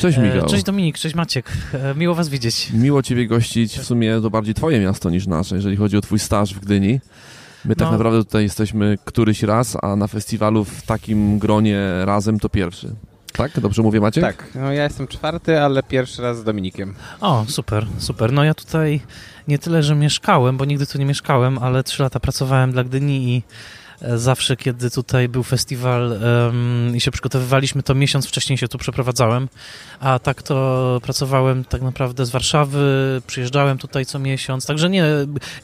Cześć Michał. Cześć Dominik, cześć Maciek. Miło was widzieć. Miło ciebie gościć. W sumie to bardziej twoje miasto niż nasze, jeżeli chodzi o twój staż w Gdyni. My tak no. naprawdę tutaj jesteśmy któryś raz, a na festiwalu w takim gronie razem to pierwszy. Tak? Dobrze mówię, Maciek? Tak. No ja jestem czwarty, ale pierwszy raz z Dominikiem. O, super, super. No ja tutaj nie tyle, że mieszkałem, bo nigdy tu nie mieszkałem, ale trzy lata pracowałem dla Gdyni i e, zawsze, kiedy tutaj był festiwal um, i się przygotowywaliśmy, to miesiąc wcześniej się tu przeprowadzałem, a tak to pracowałem tak naprawdę z Warszawy, przyjeżdżałem tutaj co miesiąc, także nie,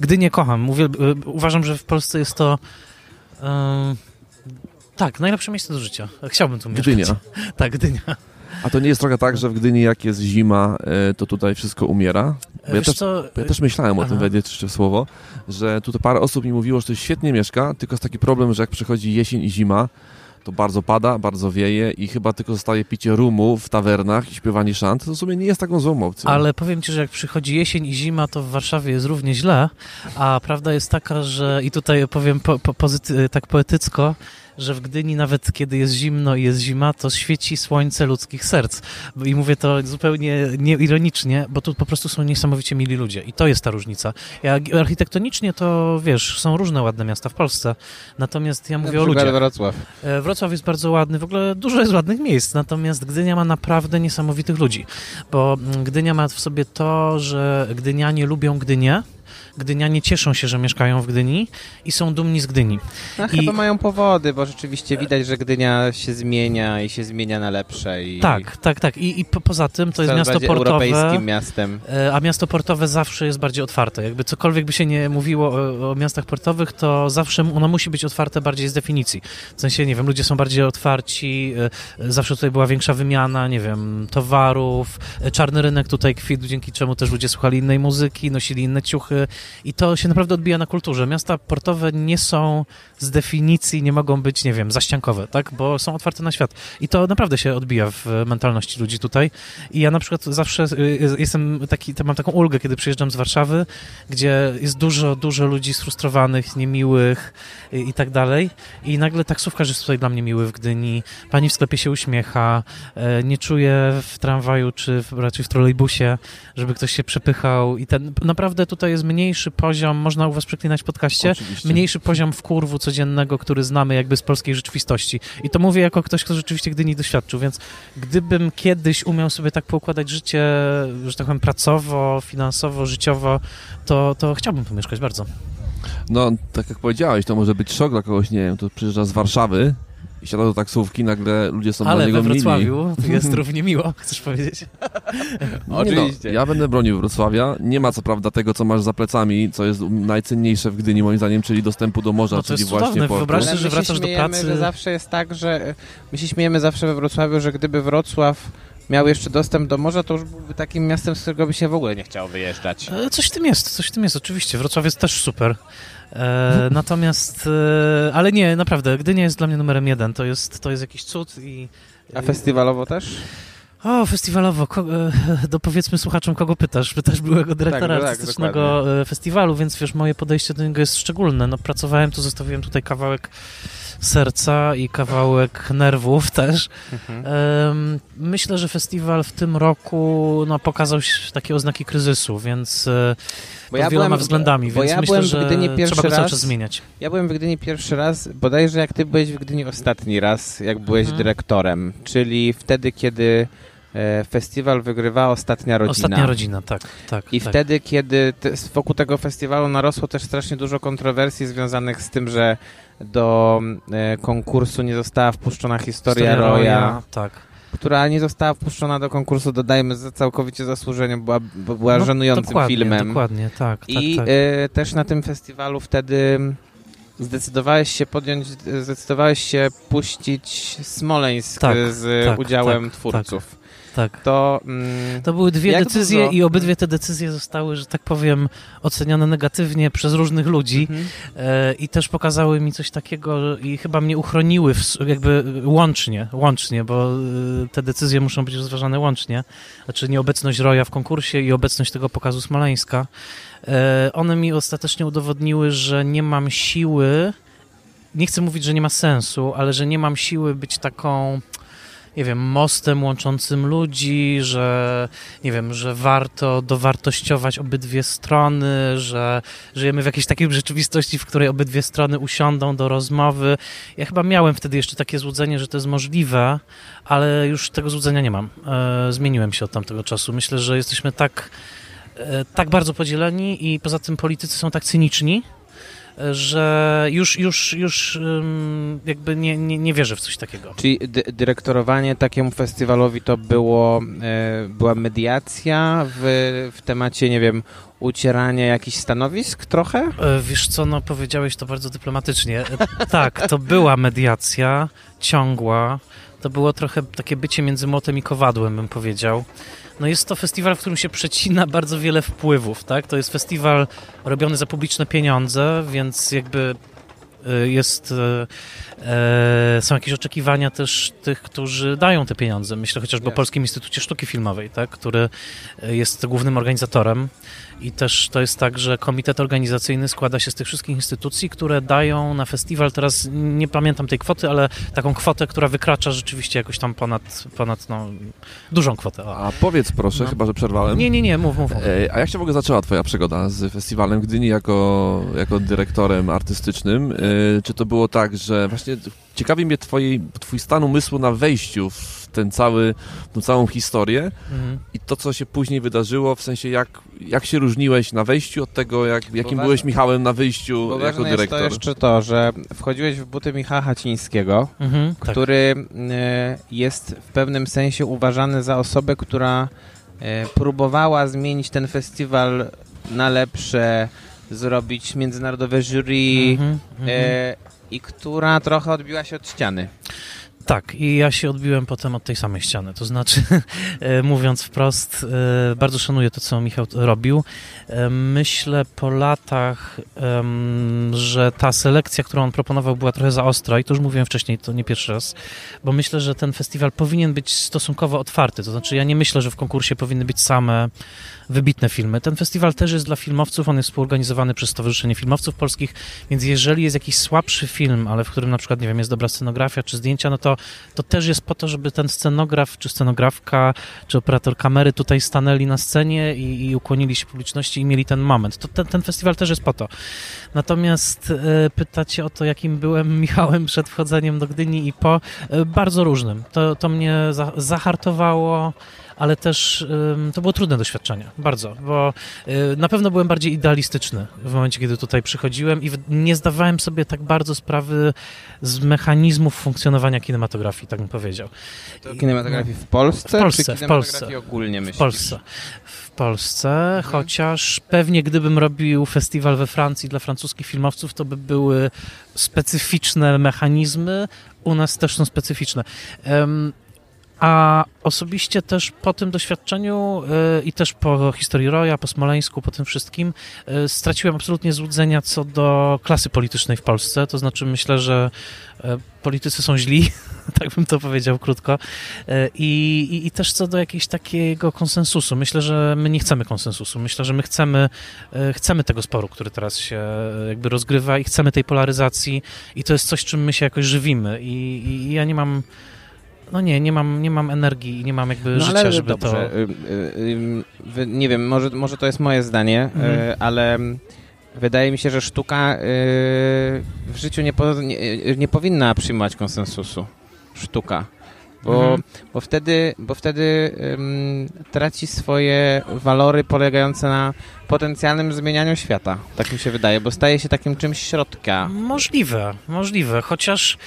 Gdynię kocham. Mówię, e, uważam, że w Polsce jest to um, tak, najlepsze miejsce do życia. Chciałbym tu mieszkać. Gdynia. tak, Gdynia. A to nie jest trochę tak, że w Gdyni jak jest zima, e, to tutaj wszystko umiera? Ja, też, ja też myślałem Aha. o tym, wejdę jeszcze słowo, że tutaj parę osób mi mówiło, że to świetnie mieszka, tylko jest taki problem, że jak przychodzi jesień i zima, to bardzo pada, bardzo wieje i chyba tylko zostaje picie rumu w tawernach i śpiewanie szant, to w sumie nie jest taką złą opcją. Ale powiem Ci, że jak przychodzi jesień i zima, to w Warszawie jest równie źle, a prawda jest taka, że i tutaj powiem po, po, tak poetycko, że w Gdyni nawet kiedy jest zimno i jest zima, to świeci słońce ludzkich serc. I mówię to zupełnie nieironicznie, bo tu po prostu są niesamowicie mili ludzie i to jest ta różnica. Ja, architektonicznie to, wiesz, są różne ładne miasta w Polsce, natomiast ja mówię o ludziach. Wrocław. E, Wrocław jest bardzo ładny, w ogóle dużo jest ładnych miejsc, natomiast Gdynia ma naprawdę niesamowitych ludzi, bo mm, Gdynia ma w sobie to, że Gdynianie lubią Gdynię, Gdynianie cieszą się, że mieszkają w Gdyni i są dumni z Gdyni. No, I... Chyba mają powody, bo rzeczywiście widać, że Gdynia się zmienia i się zmienia na lepsze. I... Tak, tak, tak. I, i po, poza tym to jest miasto portowe. europejskim miastem. E, a miasto portowe zawsze jest bardziej otwarte. Jakby cokolwiek by się nie mówiło o, o miastach portowych, to zawsze ono musi być otwarte bardziej z definicji. W sensie, nie wiem, ludzie są bardziej otwarci, e, zawsze tutaj była większa wymiana, nie wiem, towarów, e, czarny rynek tutaj kwitł, dzięki czemu też ludzie słuchali innej muzyki, nosili inne ciuchy i to się naprawdę odbija na kulturze. Miasta portowe nie są z definicji, nie mogą być, nie wiem, zaściankowe, tak? Bo są otwarte na świat. I to naprawdę się odbija w mentalności ludzi tutaj. I ja na przykład zawsze y, jestem taki, mam taką ulgę, kiedy przyjeżdżam z Warszawy, gdzie jest dużo, dużo ludzi sfrustrowanych, niemiłych i, i tak dalej. I nagle taksówkarz jest tutaj dla mnie miły w Gdyni. Pani w sklepie się uśmiecha. E, nie czuję w tramwaju, czy w, raczej w trolejbusie, żeby ktoś się przepychał. I ten, naprawdę tutaj jest mniejszy poziom, można u was przeklinać w podcaście, Oczywiście. mniejszy poziom wkurwu codziennego, który znamy jakby z polskiej rzeczywistości. I to mówię jako ktoś, kto rzeczywiście Gdyni doświadczył, więc gdybym kiedyś umiał sobie tak poukładać życie, że tak powiem, pracowo, finansowo, życiowo, to, to chciałbym tu mieszkać bardzo. No, tak jak powiedziałeś, to może być szok dla kogoś, nie wiem, to przyjeżdża z Warszawy, i siada do taksówki, nagle ludzie są Ale dla niego we Wrocławiu mili. jest równie miło, chcesz powiedzieć? No, Oczywiście. No, ja będę bronił Wrocławia. Nie ma co prawda tego, co masz za plecami, co jest najcenniejsze w Gdyni moim zdaniem, czyli dostępu do morza, no czyli jest właśnie cudowne. Wyobraź sobie, że wracasz do pracy. że zawsze jest tak, że my się śmiejemy zawsze we Wrocławiu, że gdyby Wrocław miał jeszcze dostęp do morza, to już byłby takim miastem, z którego by się w ogóle nie chciało wyjeżdżać. E, coś w tym jest, coś w tym jest, oczywiście. Wrocław jest też super. E, natomiast, e, ale nie, naprawdę, Gdynia jest dla mnie numerem jeden. To jest, to jest jakiś cud i... A festiwalowo też? O, festiwalowo. Ko, e, powiedzmy słuchaczom, kogo pytasz. Pytasz byłego dyrektora tak, tak, artystycznego tak, festiwalu, więc wiesz, moje podejście do niego jest szczególne. No, pracowałem tu, zostawiłem tutaj kawałek serca i kawałek nerwów też. Mhm. Myślę, że festiwal w tym roku no, pokazał takie oznaki kryzysu, więc e, bo ja wieloma byłem, względami, więc ja myślę, że trzeba go cały czas zmieniać. Ja byłem w Gdyni pierwszy raz, bodajże jak ty byłeś w Gdyni ostatni raz, jak byłeś mhm. dyrektorem, czyli wtedy, kiedy festiwal wygrywa Ostatnia Rodzina. Ostatnia Rodzina, tak. tak I tak. wtedy, kiedy te, wokół tego festiwalu narosło też strasznie dużo kontrowersji związanych z tym, że do e, konkursu nie została wpuszczona historia, historia Roya, Roya, tak. która nie została wpuszczona do konkursu, dodajmy, za całkowicie zasłużeniem, była, była no, żenującym dokładnie, filmem. Dokładnie, tak. I tak, tak. E, też na tym festiwalu wtedy zdecydowałeś się podjąć, zdecydowałeś się puścić Smoleńsk tak, z tak, udziałem tak, twórców tak. To, mm, to były dwie decyzje dużo? i obydwie te decyzje zostały, że tak powiem, oceniane negatywnie przez różnych ludzi mhm. e, i też pokazały mi coś takiego i chyba mnie uchroniły w, jakby łącznie, łącznie, bo e, te decyzje muszą być rozważane łącznie. Znaczy nieobecność Roja w konkursie i obecność tego pokazu Smoleńska. E, one mi ostatecznie udowodniły, że nie mam siły nie chcę mówić, że nie ma sensu, ale że nie mam siły być taką nie wiem, mostem łączącym ludzi, że nie wiem, że warto dowartościować obydwie strony, że żyjemy w jakiejś takiej rzeczywistości, w której obydwie strony usiądą do rozmowy. Ja chyba miałem wtedy jeszcze takie złudzenie, że to jest możliwe, ale już tego złudzenia nie mam. E, zmieniłem się od tamtego czasu. Myślę, że jesteśmy tak, e, tak bardzo podzieleni i poza tym politycy są tak cyniczni, że już, już, już jakby nie, nie, nie wierzę w coś takiego. Czyli dyrektorowanie takiemu festiwalowi to było, e, była mediacja w, w temacie, nie wiem, ucierania jakichś stanowisk trochę? E, wiesz co, no powiedziałeś to bardzo dyplomatycznie. E, tak, to była mediacja ciągła. To było trochę takie bycie między młotem i kowadłem, bym powiedział. No jest to festiwal, w którym się przecina bardzo wiele wpływów, tak? To jest festiwal robiony za publiczne pieniądze, więc jakby y, jest, y, y, są jakieś oczekiwania też tych, którzy dają te pieniądze. Myślę chociażby yes. o Polskim Instytucie Sztuki Filmowej, tak? który jest głównym organizatorem i też to jest tak, że komitet organizacyjny składa się z tych wszystkich instytucji, które dają na festiwal, teraz nie pamiętam tej kwoty, ale taką kwotę, która wykracza rzeczywiście jakoś tam ponad, ponad no, dużą kwotę. O. A powiedz proszę, no. chyba że przerwałem. Nie, nie, nie, mów, mów. E, a jak się w ogóle zaczęła twoja przygoda z festiwalem Gdyni jako, jako dyrektorem artystycznym? E, czy to było tak, że właśnie ciekawi mnie twojej, twój stan umysłu na wejściu w ten cały, tą całą historię mhm. i to, co się później wydarzyło, w sensie jak, jak się różniłeś na wejściu od tego, jak, jakim byłeś Michałem na wyjściu bo jako dyrektor. Jest to jeszcze to, że wchodziłeś w buty Michała Hacińskiego, mhm, tak. który tak. jest w pewnym sensie uważany za osobę, która e, próbowała zmienić ten festiwal na lepsze, zrobić międzynarodowe jury mhm, mhm. I która trochę odbiła się od ściany. Tak, i ja się odbiłem potem od tej samej ściany. To znaczy, e, mówiąc wprost, e, bardzo szanuję to, co Michał robił. E, myślę po latach, że ta selekcja, którą on proponował, była trochę za ostra i to już mówiłem wcześniej, to nie pierwszy raz, bo myślę, że ten festiwal powinien być stosunkowo otwarty. To znaczy, ja nie myślę, że w konkursie powinny być same wybitne filmy. Ten festiwal też jest dla filmowców, on jest współorganizowany przez Stowarzyszenie Filmowców Polskich, więc jeżeli jest jakiś słabszy film, ale w którym na przykład, nie wiem, jest dobra scenografia czy zdjęcia, no to, to też jest po to, żeby ten scenograf, czy scenografka, czy operator kamery tutaj stanęli na scenie i, i ukłonili się publiczności i mieli ten moment. To ten, ten festiwal też jest po to. Natomiast e, pytacie o to, jakim byłem Michałem przed wchodzeniem do Gdyni i po, e, bardzo różnym. To, to mnie za, zahartowało, ale też to było trudne doświadczenie, bardzo, bo y, na pewno byłem bardziej idealistyczny w momencie, kiedy tutaj przychodziłem i nie zdawałem sobie tak bardzo sprawy z mechanizmów funkcjonowania kinematografii, tak bym powiedział. To kinematografii w Polsce? W Polsce, w Polsce. ogólnie myślisz? W Polsce. W Polsce, mhm. chociaż pewnie gdybym robił festiwal we Francji dla francuskich filmowców, to by były specyficzne mechanizmy, u nas też są specyficzne. Um, a osobiście też po tym doświadczeniu yy, i też po historii Roya, po Smoleńsku, po tym wszystkim, yy, straciłem absolutnie złudzenia co do klasy politycznej w Polsce. To znaczy myślę, że yy, politycy są źli, tak bym to powiedział krótko. I, i, I, też co do jakiegoś takiego konsensusu. Myślę, że my nie chcemy konsensusu. Myślę, że my chcemy, chcemy tego sporu, który teraz się jakby rozgrywa i chcemy tej polaryzacji i to jest coś, czym my się jakoś żywimy. I, i ja nie mam no nie, nie mam, nie mam energii i nie mam jakby no, życia, ale żeby dobrze. to... Y, y, y, nie wiem, może, może to jest moje zdanie, mhm. ale wydaje mi się, że sztuka w życiu nie, po, nie, nie powinna przyjmować konsensusu. Sztuka. Bo, mhm. bo wtedy, bo wtedy um, traci swoje walory polegające na potencjalnym zmienianiu świata. Tak mi się wydaje, bo staje się takim czymś środka. Możliwe, możliwe. Chociaż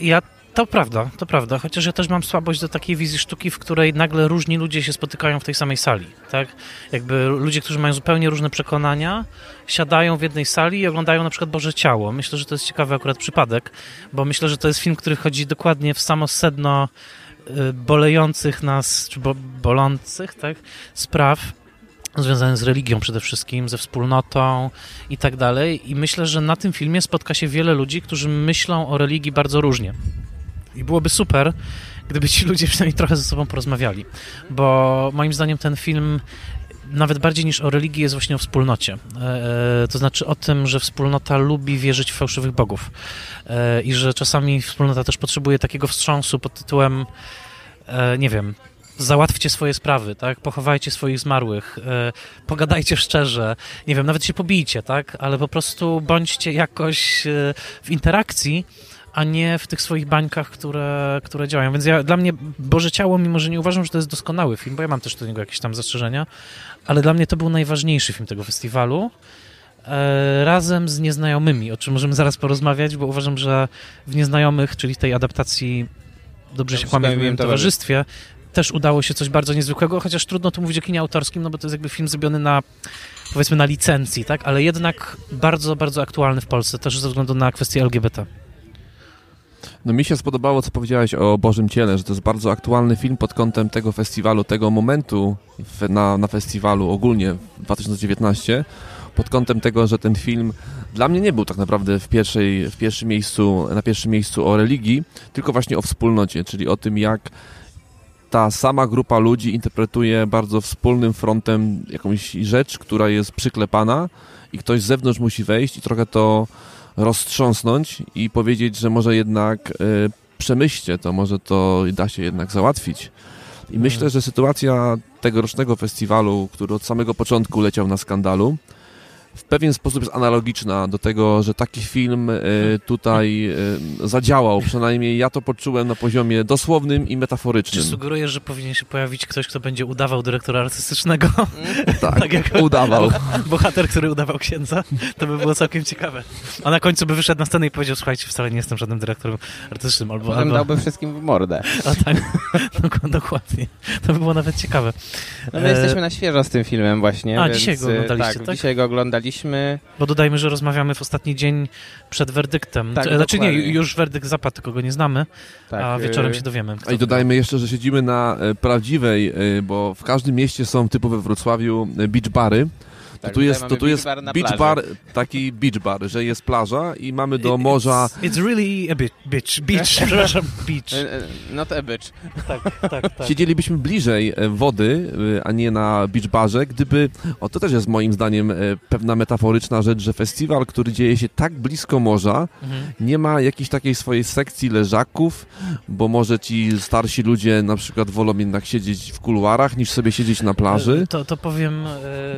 ja to prawda, to prawda, chociaż ja też mam słabość do takiej wizji sztuki, w której nagle różni ludzie się spotykają w tej samej sali, tak? Jakby ludzie, którzy mają zupełnie różne przekonania, siadają w jednej sali i oglądają na przykład Boże Ciało. Myślę, że to jest ciekawy akurat przypadek, bo myślę, że to jest film, który chodzi dokładnie w samo sedno y, bolejących nas, czy bo, bolących, tak? Spraw, związane z religią przede wszystkim, ze wspólnotą i tak dalej. I myślę, że na tym filmie spotka się wiele ludzi, którzy myślą o religii bardzo różnie. I byłoby super, gdyby ci ludzie przynajmniej trochę ze sobą porozmawiali, bo moim zdaniem ten film nawet bardziej niż o religii jest właśnie o wspólnocie. E, e, to znaczy o tym, że wspólnota lubi wierzyć w fałszywych bogów e, i że czasami wspólnota też potrzebuje takiego wstrząsu pod tytułem e, nie wiem, załatwcie swoje sprawy, tak? Pochowajcie swoich zmarłych, e, pogadajcie szczerze, nie wiem, nawet się pobijcie, tak? Ale po prostu bądźcie jakoś e, w interakcji, a nie w tych swoich bańkach, które, które działają. Więc ja, dla mnie Boże Ciało, mimo że nie uważam, że to jest doskonały film, bo ja mam też do niego jakieś tam zastrzeżenia, ale dla mnie to był najważniejszy film tego festiwalu. E, razem z Nieznajomymi, o czym możemy zaraz porozmawiać, bo uważam, że w Nieznajomych, czyli tej adaptacji Dobrze się kłamie w moim towarzystwie, też udało się coś bardzo niezwykłego, chociaż trudno tu mówić o kinie autorskim, no bo to jest jakby film zrobiony na powiedzmy na licencji, tak? Ale jednak bardzo, bardzo aktualny w Polsce, też ze względu na kwestię LGBT. No mi się spodobało, co powiedziałeś o Bożym Ciele, że to jest bardzo aktualny film pod kątem tego festiwalu, tego momentu na, na festiwalu ogólnie w 2019, pod kątem tego, że ten film dla mnie nie był tak naprawdę w, pierwszej, w pierwszym miejscu, na pierwszym miejscu o religii, tylko właśnie o wspólnocie, czyli o tym, jak ta sama grupa ludzi interpretuje bardzo wspólnym frontem jakąś rzecz, która jest przyklepana i ktoś z zewnątrz musi wejść i trochę to roztrząsnąć i powiedzieć, że może jednak y, przemyślcie to, może to da się jednak załatwić. I myślę, że sytuacja tegorocznego festiwalu, który od samego początku leciał na skandalu, w pewien sposób jest analogiczna do tego, że taki film e, tutaj e, zadziałał. Przynajmniej ja to poczułem na poziomie dosłownym i metaforycznym. Czy sugerujesz, że powinien się pojawić ktoś, kto będzie udawał dyrektora artystycznego? tak, tak jak udawał. Bohater, który udawał księdza? To by było całkiem ciekawe. A na końcu by wyszedł na scenę i powiedział, słuchajcie, wcale nie jestem żadnym dyrektorem artystycznym. Albo, Potem albo... dałby wszystkim w mordę. A tak, dokładnie. To by było nawet ciekawe. No my e... jesteśmy na świeżo z tym filmem właśnie. A, więc, dzisiaj go oglądaliście, tak? tak? dzisiaj go oglądaliśmy oglądaliśmy. Bo dodajmy, że rozmawiamy w ostatni dzień przed werdyktem. Tak, znaczy dokładnie. nie, już werdykt zapadł, tylko go nie znamy, tak, a wieczorem się dowiemy. I dodajmy jeszcze, że siedzimy na e, prawdziwej, e, bo w każdym mieście są typowe w Wrocławiu e, beach bary. Tak, to tu jest, to tu jest bar beach bar, taki beach bar, że jest plaża i mamy do morza... It's, it's really a beach, beach, beach, przepraszam, beach. E, e, not a beach. Tak, tak, tak. Siedzielibyśmy bliżej e, wody, a nie na beach barze, gdyby, o to też jest moim zdaniem pewna metaforyczna rzecz, że festiwal, który dzieje się tak blisko morza, mhm. nie ma jakiejś takiej swojej sekcji leżaków, bo może ci starsi ludzie na przykład wolą jednak siedzieć w kuluarach, niż sobie siedzieć na plaży. To, to powiem,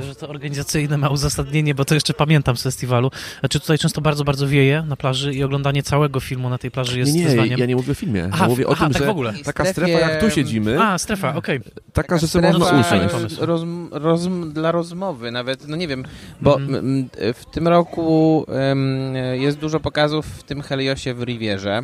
że to organizacja atrakcyjne ma uzasadnienie, bo to jeszcze pamiętam z festiwalu. Znaczy tutaj często bardzo, bardzo wieje na plaży i oglądanie całego filmu na tej plaży jest nie, nie, wyzwaniem. ja nie mówię o filmie. Aha, ja mówię o aha, tym, tak że w ogóle. taka strefa, jak tu siedzimy... A, strefa, okej. Okay. Taka, taka, że sobie można usiąść. Roz, roz, dla rozmowy nawet, no nie wiem, bo mm. w tym roku um, jest dużo pokazów w tym Heliosie w Rivierze.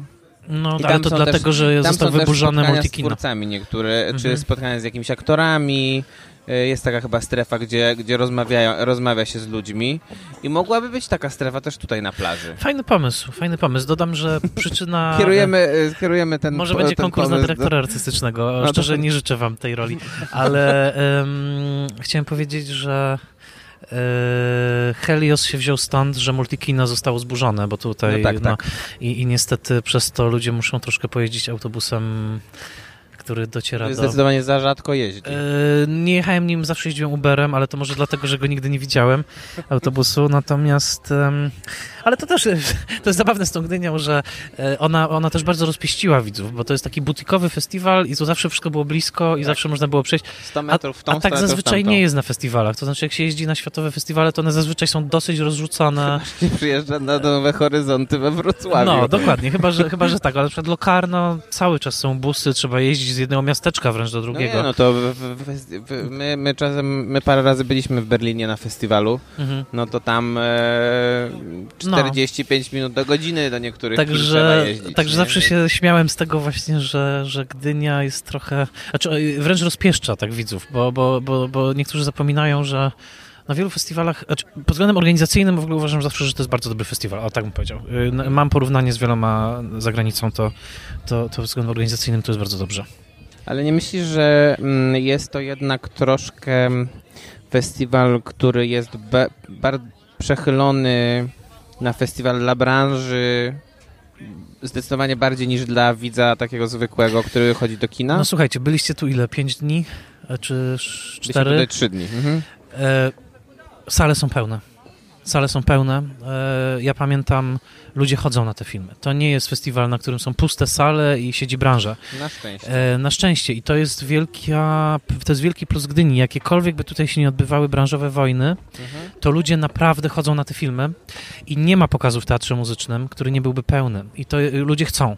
No, I ale to dlatego, też, że został wyburzony multikino. z twórcami niektóre, mhm. czy spotkania z jakimiś aktorami, jest taka chyba strefa, gdzie, gdzie rozmawiają, rozmawia się z ludźmi i mogłaby być taka strefa też tutaj na plaży. Fajny pomysł, fajny pomysł. Dodam, że przyczyna... kierujemy, e, kierujemy ten Może będzie ten konkurs na dyrektora artystycznego. No Szczerze nie życzę wam tej roli, ale um, chciałem powiedzieć, że e, Helios się wziął stąd, że multikino zostało zburzone, bo tutaj no tak, no, tak. I, i niestety przez to ludzie muszą troszkę pojeździć autobusem który dociera do... Zdecydowanie za rzadko jeździ. Yy, nie jechałem nim, zawsze jeździłem Uberem, ale to może dlatego, że go nigdy nie widziałem, autobusu, natomiast... Yy, ale to też to jest zabawne z tą Gdynią, że e, ona, ona też bardzo rozpieściła widzów, bo to jest taki butikowy festiwal i tu zawsze wszystko było blisko i tak. zawsze można było przejść. 100 metrów w tą A, a tak zazwyczaj nie jest na festiwalach. To znaczy, jak się jeździ na światowe festiwale, to one zazwyczaj są dosyć rozrzucone. Przyjeżdża na nowe horyzonty we Wrocławiu. No, dokładnie. Chyba, że, chyba, że tak. Ale na przykład Lokarno cały czas są busy, trzeba jeździć z jednego miasteczka wręcz do drugiego. No, nie, no to w, w, w, my, my czasem, my parę razy byliśmy w Berlinie na festiwalu, mhm. no to tam e, 45 no. minut do godziny do niektórych także, jeździć. Także nie? zawsze się śmiałem z tego właśnie, że, że Gdynia jest trochę, znaczy wręcz rozpieszcza tak widzów, bo, bo, bo, bo niektórzy zapominają, że na wielu festiwalach, znaczy pod względem organizacyjnym w ogóle uważam zawsze, że to jest bardzo dobry festiwal, a tak bym powiedział. Y, mam porównanie z wieloma za granicą, to, to, to pod względem organizacyjnym to jest bardzo dobrze. Ale nie myślisz, że mm, jest to jednak troszkę festiwal, który jest bardzo przechylony na festiwal dla branży zdecydowanie bardziej niż dla widza takiego zwykłego, który chodzi do kina? No słuchajcie, byliście tu ile? Pięć dni? E, czy cztery? Byliśmy tutaj trzy dni. Mhm. E, sale są pełne. Sale są pełne. E, ja pamiętam, ludzie chodzą na te filmy. To nie jest festiwal, na którym są puste sale i siedzi branża. Na szczęście. E, na szczęście. I to jest wielkia, to jest wielki plus Gdyni. Jakiekolwiek by tutaj się nie odbywały branżowe wojny, mhm. to ludzie naprawdę chodzą na te filmy i nie ma pokazu w teatrze muzycznym, który nie byłby pełny. I to ludzie chcą.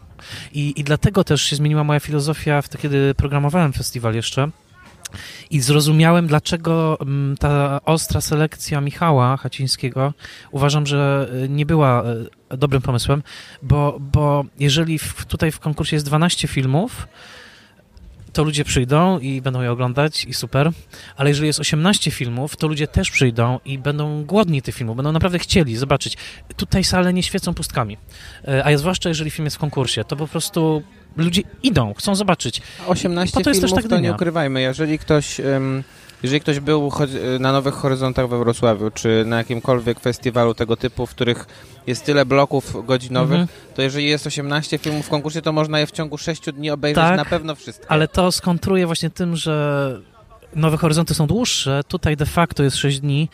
I, i dlatego też się zmieniła moja filozofia, wtedy, kiedy programowałem festiwal jeszcze, i zrozumiałem, dlaczego mm, ta ostra selekcja Michała Hacińskiego uważam, że y, nie była y, dobrym pomysłem, bo, bo jeżeli w, tutaj w konkursie jest 12 filmów, to ludzie przyjdą i będą je oglądać i super, ale jeżeli jest 18 filmów, to ludzie też przyjdą i będą głodni tych filmów, będą naprawdę chcieli zobaczyć. Tutaj sale nie świecą pustkami, y, a zwłaszcza jeżeli film jest w konkursie, to po prostu ludzie idą, chcą zobaczyć. 18 to filmów, tak to nie ukrywajmy. Jeżeli ktoś... Jeżeli ktoś był na Nowych Horyzontach we Wrocławiu, czy na jakimkolwiek festiwalu tego typu, w których jest tyle bloków godzinowych, mhm. to jeżeli jest 18 filmów w konkursie, to można je w ciągu 6 dni obejrzeć tak, na pewno wszystkie. Ale to skontruje właśnie tym, że Nowe Horyzonty są dłuższe, tutaj de facto jest 6 dni,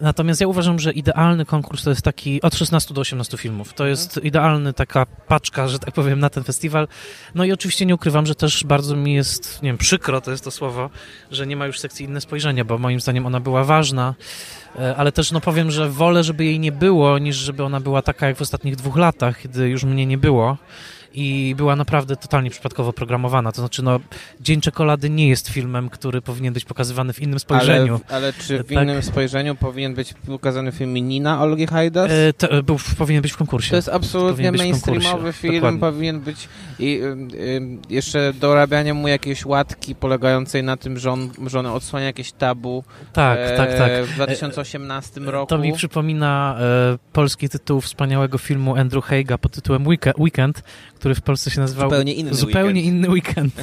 Natomiast ja uważam, że idealny konkurs to jest taki od 16 do 18 filmów. To jest mhm. idealny taka paczka, że tak powiem, na ten festiwal. No i oczywiście nie ukrywam, że też bardzo mi jest, nie wiem, przykro to jest to słowo, że nie ma już sekcji inne spojrzenia, bo moim zdaniem ona była ważna, e, ale też no powiem, że wolę, żeby jej nie było, niż żeby ona była taka jak w ostatnich dwóch latach, kiedy już mnie nie było i była naprawdę totalnie przypadkowo programowana. To znaczy, no, Dzień Czekolady nie jest filmem, który powinien być pokazywany w innym spojrzeniu. Ale, ale czy w tak? innym spojrzeniu powinien być pokazany film Nina Olgi Hajdas? E, to, e, był, powinien być w konkursie. To jest absolutnie mainstreamowy film, Dokładnie. powinien być i y, y, jeszcze dorabianie mu jakiejś łatki polegającej na tym, że on, że on odsłania jakieś tabu tak, e, tak, tak. w 2018 e, roku. To mi przypomina e, polski tytuł wspaniałego filmu Andrew Haga pod tytułem Weekend, który w Polsce się nazywał Zupełnie inny Zupełnie weekend. inny weekend.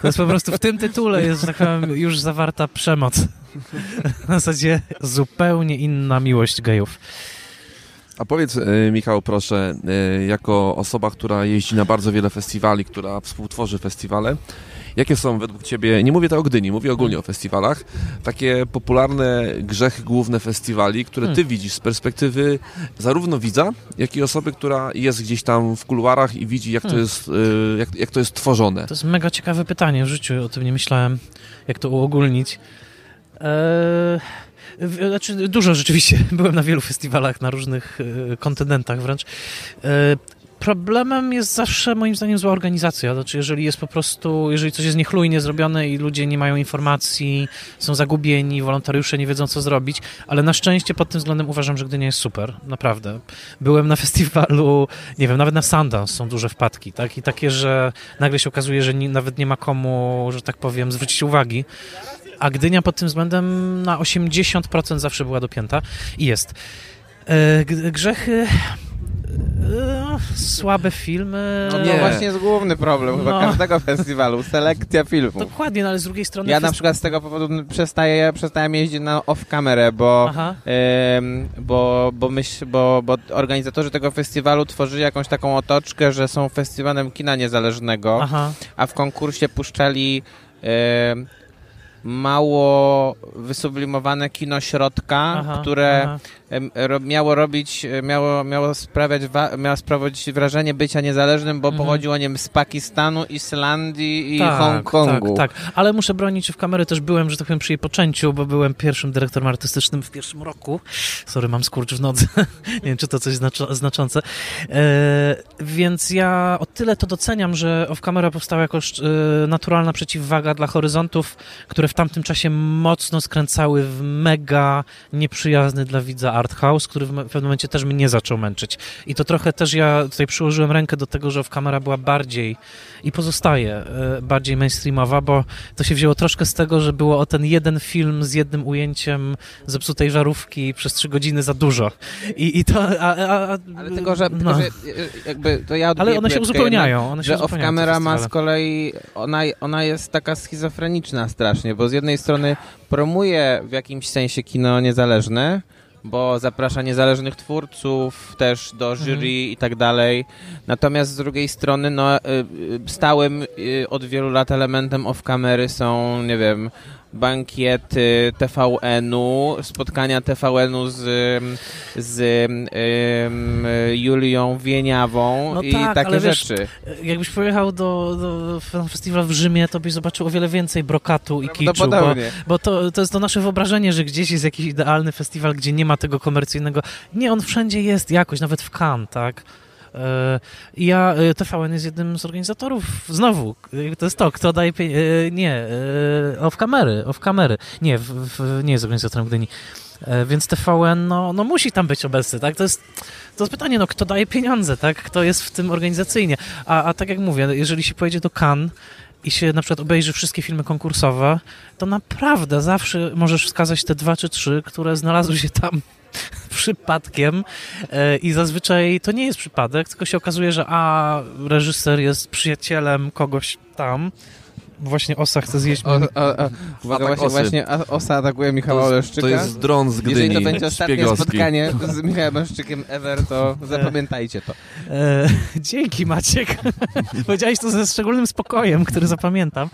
To jest po prostu w tym tytule jest, tak powiem, już zawarta przemoc. W zasadzie zupełnie inna miłość gejów. A powiedz, e, Michał, proszę, e, jako osoba, która jeździ na bardzo wiele festiwali, która współtworzy festiwale, Jakie są według Ciebie, nie mówię to o Gdyni, mówię ogólnie o festiwalach, takie popularne grzechy główne festiwali, które Ty hmm. widzisz z perspektywy zarówno widza, jak i osoby, która jest gdzieś tam w kuluarach i widzi, jak to hmm. jest, y, jak, jak to jest tworzone? To jest mega ciekawe pytanie w życiu, o tym nie myślałem, jak to uogólnić. Eee... Znaczy, dużo rzeczywiście. Byłem na wielu festiwalach, na różnych e, kontynentach wręcz. E, Problemem jest zawsze moim zdaniem zła organizacja. Znaczy, jeżeli jest po prostu, jeżeli coś jest niechlujnie zrobione i ludzie nie mają informacji, są zagubieni, wolontariusze nie wiedzą co zrobić, ale na szczęście pod tym względem uważam, że Gdynia jest super, naprawdę. Byłem na festiwalu, nie wiem, nawet na Sundance są duże wpadki, tak? I takie, że nagle się okazuje, że nie, nawet nie ma komu, że tak powiem, zwrócić uwagi. A Gdynia pod tym względem na 80% zawsze była dopięta i jest. E, słabe filmy. No to właśnie jest główny problem chyba no. każdego festiwalu, selekcja filmów. Dokładnie, no ale z drugiej strony... Ja na przykład z tego powodu przestaję, przestałem jeździć na off-kamerę, bo, bo, bo, myśl, bo, bo organizatorzy tego festiwalu tworzyli jakąś taką otoczkę, że są festiwalem kina niezależnego, Aha. a w konkursie puszczali mało wysublimowane kino środka, aha, które aha miało robić, e, miało, miało sprawiać, miało sprawiać wrażenie bycia niezależnym, bo mhm. pochodziło, nie wiem, z Pakistanu, Islandii i tak, Hongkongu. Tak, tak, ale muszę bronić, że w kamery też byłem, że tak powiem, przy jej poczęciu, bo byłem pierwszym dyrektorem artystycznym w pierwszym roku. Sorry, mam skurcz w nodze. nie wiem, czy to coś znaczy, znaczące. E, więc ja o tyle to doceniam, że off camera powstała jako e, naturalna przeciwwaga dla horyzontów, które w tamtym czasie mocno skręcały w mega nieprzyjazny dla widza art house, który w pewnym momencie też mnie zaczął męczyć. I to trochę też ja tutaj przyłożyłem rękę do tego, że w kamera była bardziej i pozostaje e, bardziej mainstreamowa, bo to się wzięło troszkę z tego, że było o ten jeden film z jednym ujęciem zepsutej żarówki przez trzy godziny za dużo. I, i to... A, a, ale tylko, że, no. że jakby to ja Ale one się uzupełniają. One się że off-camera ma z kolei, ona, ona jest taka schizofreniczna strasznie, bo z jednej strony promuje w jakimś sensie kino niezależne, bo zaprasza niezależnych twórców też do mhm. jury mhm. i tak dalej. Natomiast z drugiej strony, no, y, y, stałym y, od wielu lat elementem off-kamery są, nie wiem, bankiety TVN-u, spotkania TVN-u z, z um, Julią Wieniawą no i tak, takie rzeczy. Wiesz, jakbyś pojechał do, do festiwalu w Rzymie, to byś zobaczył o wiele więcej brokatu i kiczu, bo, bo to, to jest to nasze wyobrażenie, że gdzieś jest jakiś idealny festiwal, gdzie nie ma tego komercyjnego. Nie, on wszędzie jest jakoś, nawet w Cannes, tak? E, ja, e, TVN jest jednym z organizatorów, znowu, to jest to, kto daje pieniądze, nie, off kamery, off kamery, nie, w, w, nie jest organizatorem Gdyni, e, więc TVN, no, no musi tam być obecny, tak, to jest, to jest pytanie, no kto daje pieniądze, tak, kto jest w tym organizacyjnie, a, a tak jak mówię, jeżeli się pojedzie do Cannes, i się na przykład obejrzy wszystkie filmy konkursowe, to naprawdę zawsze możesz wskazać te dwa czy trzy, które znalazły się tam przypadkiem. E, i zazwyczaj to nie jest przypadek, tylko się okazuje, że a reżyser jest przyjacielem kogoś tam, właśnie osa chce zjeść. O, o, o, uwaga, właśnie, właśnie osa atakuje Michała Oleszczyka. To jest dron z Gdyni. Jeżeli to będzie ostatnie szpiegowski. spotkanie z Michałem Oleszczykiem ever, to zapamiętajcie to. E, dzięki Maciek. Powiedziałeś to ze szczególnym spokojem, który zapamiętam,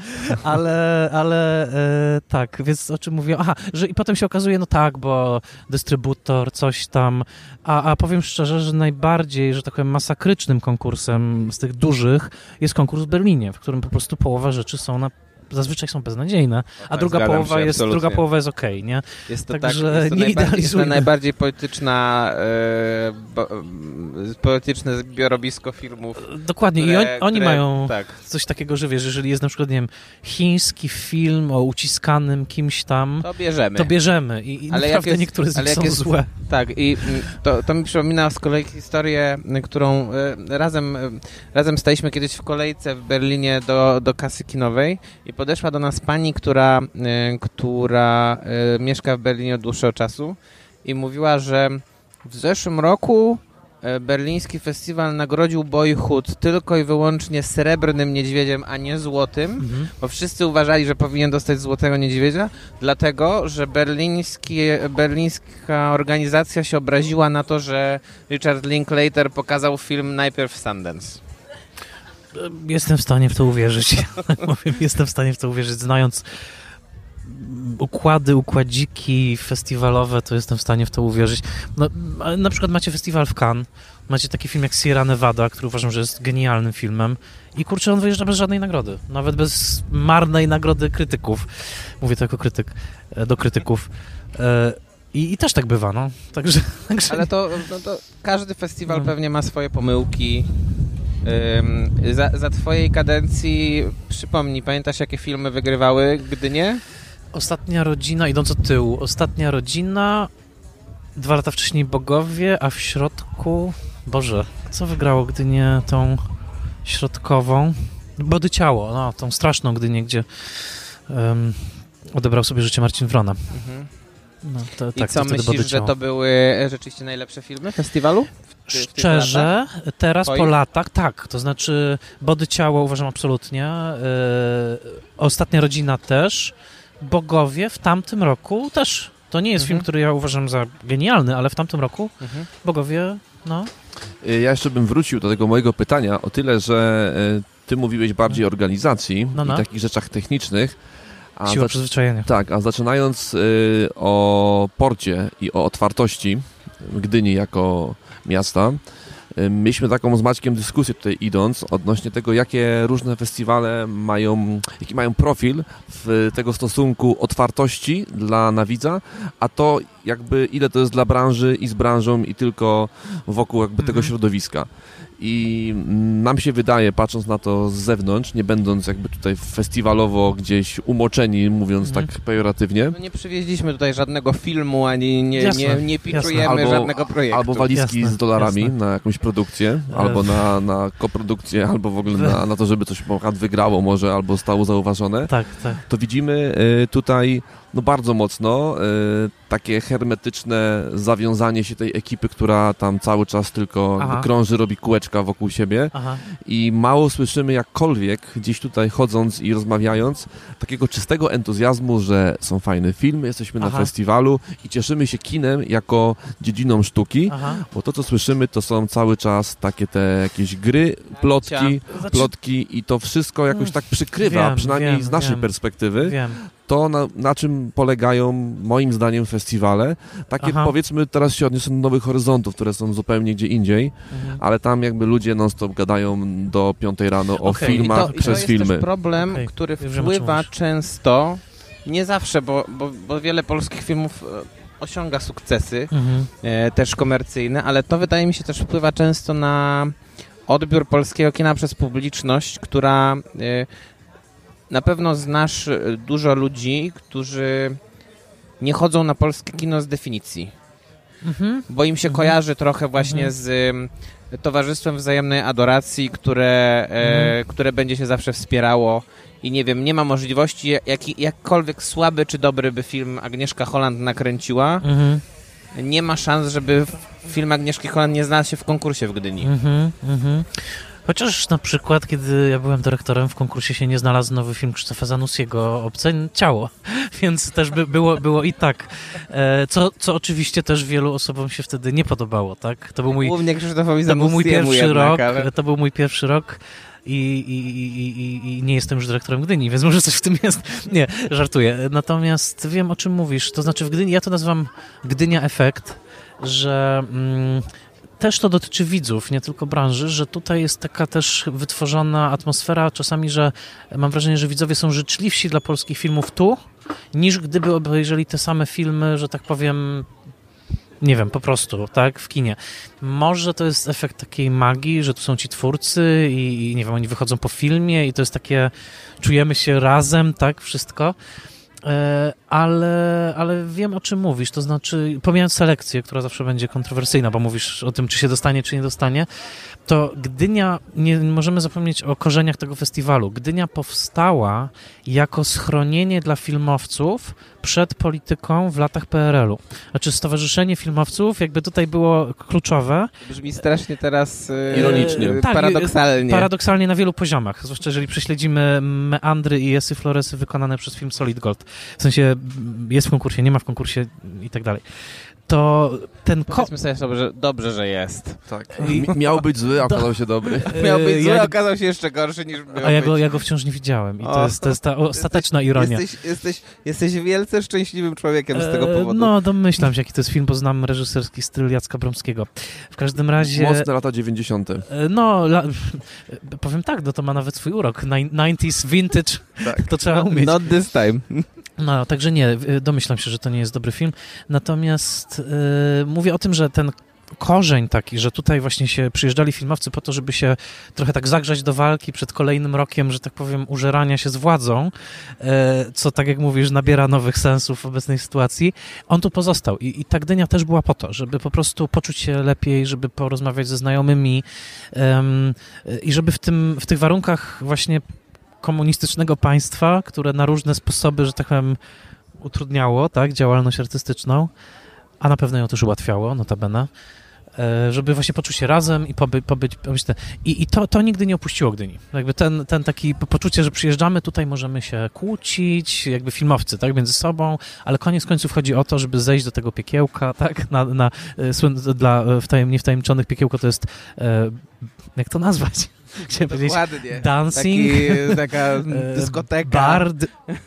ale, ale e, tak, więc o czym mówię? Aha, że i potem się okazuje, no tak, bo dystrybutor, coś tam, a, a powiem szczerze, że najbardziej, że tak powiem, masakrycznym konkursem z tych dużych jest konkurs w Berlinie, w którym po prostu połowa rzeczy są han er zazwyczaj są beznadziejne, a tak, druga, połowa jest, druga połowa jest okej, okay, nie? Jest to, Także tak, jest to nie najbardziej, jest to najbardziej polityczna, e, bo, polityczne zbiorowisko filmów. Dokładnie które, i on, oni które, mają tak. coś takiego, że wiesz, jeżeli jest na przykład, nie wiem, chiński film o uciskanym kimś tam, to bierzemy. To bierzemy i, i ale naprawdę jest, niektóre z nich są jest, złe. Tak i to, to mi przypomina z kolei historię, którą e, razem, e, razem staliśmy kiedyś w kolejce w Berlinie do, do kasy kinowej i podeszła do nas pani, która, y, która y, mieszka w Berlinie od dłuższego czasu i mówiła, że w zeszłym roku y, berliński festiwal nagrodził Boyhood tylko i wyłącznie srebrnym niedźwiedziem, a nie złotym, mhm. bo wszyscy uważali, że powinien dostać złotego niedźwiedzia, dlatego, że berliński, berlińska organizacja się obraziła na to, że Richard Linklater pokazał film najpierw Sundance. Jestem w stanie w to uwierzyć. Jestem w stanie w to uwierzyć, znając układy, układziki festiwalowe, to jestem w stanie w to uwierzyć. No, na przykład macie festiwal w Cannes, macie taki film jak Sierra Nevada, który uważam, że jest genialnym filmem i kurczę, on wyjeżdża bez żadnej nagrody, nawet bez marnej nagrody krytyków. Mówię to jako krytyk, e, do krytyków. E, I, I, też tak bywa, no. Także, także... Ale to, no to każdy festiwal no. pewnie ma swoje pomyłki, za, za twojej kadencji, przypomnij, pamiętasz jakie filmy wygrywały Gdynie? Ostatnia rodzina, idąc od tyłu, ostatnia rodzina, dwa lata wcześniej Bogowie, a w środku, Boże, co wygrało Gdynię tą środkową? Body Ciało, no, tą straszną Gdynię, gdzie um, odebrał sobie życie Marcin Wrona. Mhm. No, to, I tak, co, myślisz, że to były rzeczywiście najlepsze filmy festiwalu? Szczerze, teraz po latach, tak, to znaczy Body Ciało uważam absolutnie, yy, Ostatnia Rodzina też, Bogowie w tamtym roku też. To nie jest mhm. film, który ja uważam za genialny, ale w tamtym roku mhm. Bogowie, no. Y, ja jeszcze bym wrócił do tego mojego pytania o tyle, że y, ty mówiłeś bardziej o organizacji no, no. i takich rzeczach technicznych, a Siła przyzwyczajenia. Tak, a zaczynając y, o porcie i o otwartości Gdyni jako miasta, y, mieliśmy taką z Maćkiem dyskusję tutaj idąc odnośnie tego, jakie różne festiwale mają, jaki mają profil w tego stosunku otwartości dla nawidza, a to jakby ile to jest dla branży i z branżą i tylko wokół jakby tego mhm. środowiska. I nam się wydaje, patrząc na to z zewnątrz, nie będąc jakby tutaj festiwalowo gdzieś umoczeni, mówiąc mhm. tak pejoratywnie. No nie przywieźliśmy tutaj żadnego filmu, ani nie, jasne, nie, nie piczujemy albo, żadnego projektu. Albo walizki jasne, z dolarami jasne. na jakąś produkcję, albo na, na koprodukcję, albo w ogóle na, na to, żeby coś wygrało może, albo stało zauważone. Tak, tak. To widzimy y, tutaj no bardzo mocno y, takie hermetyczne zawiązanie się tej ekipy, która tam cały czas tylko krąży, robi kółeczka wokół siebie Aha. i mało słyszymy jakkolwiek gdzieś tutaj chodząc i rozmawiając takiego czystego entuzjazmu, że są fajne filmy, jesteśmy Aha. na festiwalu i cieszymy się kinem jako dziedziną sztuki, Aha. bo to co słyszymy to są cały czas takie te jakieś gry, plotki, plotki i to wszystko jakoś tak przykrywa, wiem, przynajmniej wiem, z naszej wiem. perspektywy. To, na, na czym polegają moim zdaniem festiwale. Takie Aha. powiedzmy, teraz się odniosę do Nowych Horyzontów, które są zupełnie gdzie indziej, mhm. ale tam jakby ludzie non-stop gadają do piątej rano o okay. filmach I to, przez i to filmy. To jest problem, okay. który wpływa często, nie zawsze, bo, bo, bo wiele polskich filmów e, osiąga sukcesy, mhm. e, też komercyjne, ale to wydaje mi się też wpływa często na odbiór polskiego kina przez publiczność, która e, na pewno znasz e, dużo ludzi, którzy nie chodzą na polskie kino z definicji. Mhm. Bo im się mhm. kojarzy trochę właśnie mhm. z Towarzystwem Wzajemnej Adoracji, które, e, które będzie się zawsze wspierało i nie wiem, nie ma możliwości, jak, jakkolwiek słaby czy dobry by film Agnieszka Holland nakręciła, mhm. nie ma szans, żeby film Agnieszki Holland nie znalazł się w konkursie w Gdyni. Mhm, mhm. Chociaż na przykład, kiedy ja byłem dyrektorem, w konkursie się nie znalazł nowy film Krzysztofa Zanussiego, Obce Ciało, więc też by było, było i tak. E, co, co oczywiście też wielu osobom się wtedy nie podobało, tak? To był mój, Głównie Krzysztofowi to był mój pierwszy jednak, rok, ale... to był mój pierwszy rok i, i, i, i, nie jestem już dyrektorem Gdyni, więc może coś w tym jest. Nie, żartuję. Natomiast wiem, o czym mówisz. To znaczy w Gdyni, ja to nazywam Gdynia Efekt, że... Mm, też to dotyczy widzów, nie tylko branży, że tutaj jest taka też wytworzona atmosfera czasami, że mam wrażenie, że widzowie są życzliwsi dla polskich filmów tu, niż gdyby obejrzeli te same filmy, że tak powiem, nie wiem, po prostu, tak, w kinie. Może to jest efekt takiej magii, że tu są ci twórcy i, i nie wiem, oni wychodzą po filmie i to jest takie, czujemy się razem, tak, wszystko. E, ale, ale wiem o czym mówisz, to znaczy, pomijając selekcję, która zawsze będzie kontrowersyjna, bo mówisz o tym, czy się dostanie, czy nie dostanie, to Gdynia, nie możemy zapomnieć o korzeniach tego festiwalu. Gdynia powstała jako schronienie dla filmowców przed polityką w latach PRL-u. Znaczy Stowarzyszenie Filmowców jakby tutaj było kluczowe. Brzmi strasznie teraz e, ironicznie. Tak, paradoksalnie. Paradoksalnie na wielu poziomach, zwłaszcza jeżeli prześledzimy meandry i esy Floresy wykonane przez film Solid Gold. W sensie jest w konkursie, nie ma w konkursie i tak dalej to ten ko... Powiedzmy sobie, że dobrze, że jest. Tak. I... Miał być zły, a okazał się dobry. Miał być zły, a okazał się jeszcze gorszy niż miał A ja go, ja go wciąż nie widziałem i to, jest, to jest ta ostateczna jesteś, ironia. Jesteś, jesteś, jesteś wielce szczęśliwym człowiekiem z tego e, powodu. No, domyślam się, jaki to jest film, bo znam reżyserski styl Jacka Bromskiego. W każdym razie... Mocne lata 90. E, no, la... powiem tak, no to ma nawet swój urok. 90s vintage, tak. to trzeba umieć. Not this time. No, także nie, domyślam się, że to nie jest dobry film. Natomiast yy, mówię o tym, że ten korzeń taki, że tutaj właśnie się przyjeżdżali filmowcy po to, żeby się trochę tak zagrzać do walki przed kolejnym rokiem, że tak powiem, użerania się z władzą, e, co tak jak mówisz, nabiera nowych sensów w obecnej sytuacji, on tu pozostał. I, i ta Gdynia też była po to, żeby po prostu poczuć się lepiej, żeby porozmawiać ze znajomymi um, i żeby w, tym, w tych warunkach właśnie komunistycznego państwa, które na różne sposoby, że tak powiem, utrudniało tak, działalność artystyczną, a na pewno ją też ułatwiało, notabene, e, żeby właśnie poczuć się razem i poby, pobyć, pobyć ten. I, i to, to nigdy nie opuściło Gdyni. Jakby ten, ten taki poczucie, że przyjeżdżamy, tutaj możemy się kłócić, jakby filmowcy, tak, między sobą, ale koniec końców chodzi o to, żeby zejść do tego piekiełka, tak, na, na, e, dla wtajem, niewtajemniczonych piekiełko to jest, e, jak to nazwać? Chciałem powiedzieć dancing, Taki, taka e, dyskoteka. Bar,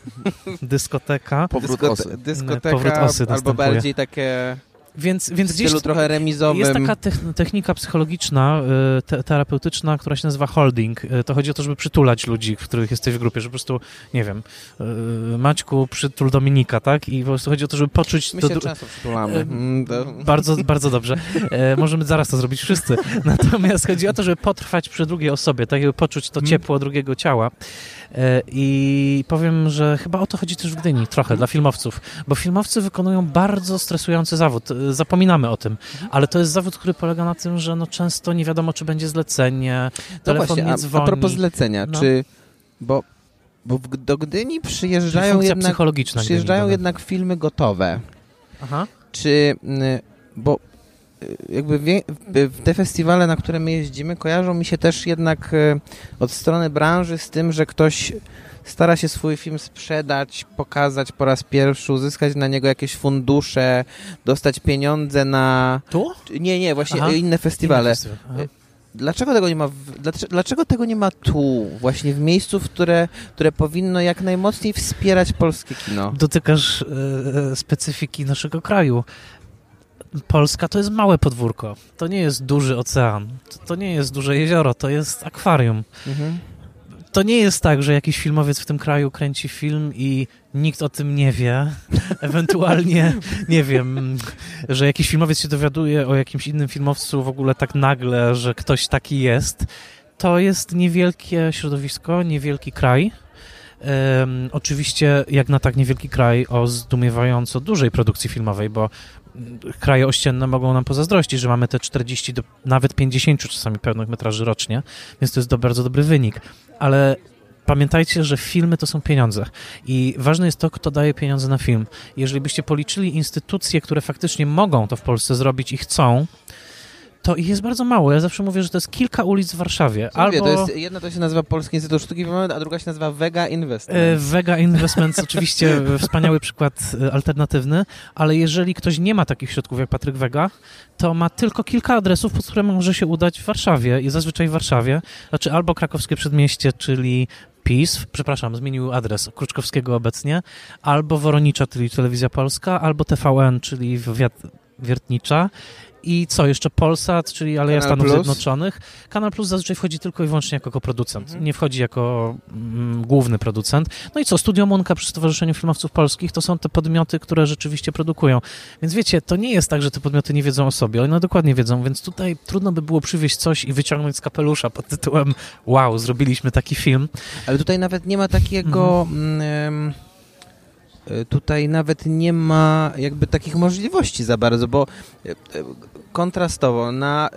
dyskoteka. Powrót osy. Dyskoteka, Powrót osy albo bardziej takie więc, więc gdzieś trochę remizowym. Jest taka technika psychologiczna, y, te terapeutyczna, która się nazywa holding. Y, to chodzi o to, żeby przytulać ludzi, w których jesteś w grupie, że po prostu, nie wiem, y, Maćku, przytul Dominika, tak? I po prostu chodzi o to, żeby poczuć... My się często przytulamy. Mm, bardzo, bardzo dobrze. Możemy zaraz to zrobić wszyscy. Natomiast chodzi o to, żeby potrwać przy drugiej osobie, tak? Żeby poczuć to mhm. ciepło drugiego ciała. E, I powiem, że chyba o to chodzi też w Gdyni, trochę dla filmowców, bo filmowcy wykonują bardzo stresujący zawód. E, zapominamy o tym, ale to jest zawód, który polega na tym, że no często nie wiadomo, czy będzie zlecenie, no telefon no właśnie, nie dzwoni. A, a propos zlecenia, no. czy... Bo, bo do Gdyni przyjeżdżają jednak, przyjeżdżają jednak filmy gotowe. Aha. Czy... Bo jakby te festiwale, na które my jeździmy, kojarzą mi się też jednak e, od strony branży z tym, że ktoś stara się swój film sprzedać, pokazać po raz pierwszy, uzyskać na niego jakieś fundusze, dostać pieniądze na... Tu? Nie, nie, właśnie Aha. inne festiwale. Inne festiwale. dlaczego tego nie ma, w, dlaczego tego nie ma tu, właśnie w miejscu, w które, które powinno jak najmocniej wspierać polskie kino? Dotykasz e, specyfiki naszego kraju. Polska to jest małe podwórko. To nie jest duży ocean. To nie jest duże jezioro. To jest akwarium. Mhm. To nie jest tak, że jakiś filmowiec w tym kraju kręci film i nikt o tym nie wie. Ewentualnie, nie wiem, że jakiś filmowiec się dowiaduje o jakimś innym filmowcu w ogóle tak nagle, że ktoś taki jest. To jest niewielkie środowisko, niewielki kraj. Um, oczywiście, jak na tak niewielki kraj o zdumiewająco dużej produkcji filmowej, bo kraje ościenne mogą nam pozazdrościć, że mamy te 40 do nawet 50 czasami pełnych metraży rocznie, więc to jest do, bardzo dobry wynik. Ale pamiętajcie, że filmy to są pieniądze i ważne jest to, kto daje pieniądze na film. Jeżeli byście policzyli instytucje, które faktycznie mogą to w Polsce zrobić i chcą, to ich jest bardzo mało. Ja zawsze mówię, że to jest kilka ulic w Warszawie. Co Albo... Mówię, to jest, jedna to się nazywa Polski Instytut Sztuki a druga się nazywa Vega Investments. E, Vega Investments, oczywiście wspaniały przykład e, alternatywny, ale jeżeli ktoś nie ma takich środków jak Patryk Vega, to ma tylko kilka adresów, pod które może się udać w Warszawie i zazwyczaj w Warszawie, znaczy albo krakowskie przedmieście, czyli PiS, przepraszam, zmienił adres Kruczkowskiego obecnie, albo Woronicza, czyli Telewizja Polska, albo TVN, czyli Wiat Wiertnicza i co, jeszcze Polsat, czyli Aleja Kanal Stanów Plus. Zjednoczonych. Kanal Plus zazwyczaj wchodzi tylko i wyłącznie jako producent. Mhm. Nie wchodzi jako mm, główny producent. No i co, Studio Munka przy Stowarzyszeniu Filmowców Polskich to są te podmioty, które rzeczywiście produkują. Więc wiecie, to nie jest tak, że te podmioty nie wiedzą o sobie. One dokładnie wiedzą, więc tutaj trudno by było przywieźć coś i wyciągnąć z kapelusza pod tytułem wow, zrobiliśmy taki film. Ale tutaj nawet nie ma takiego... Mhm. E, tutaj nawet nie ma jakby takich możliwości za bardzo, bo kontrastowo, na,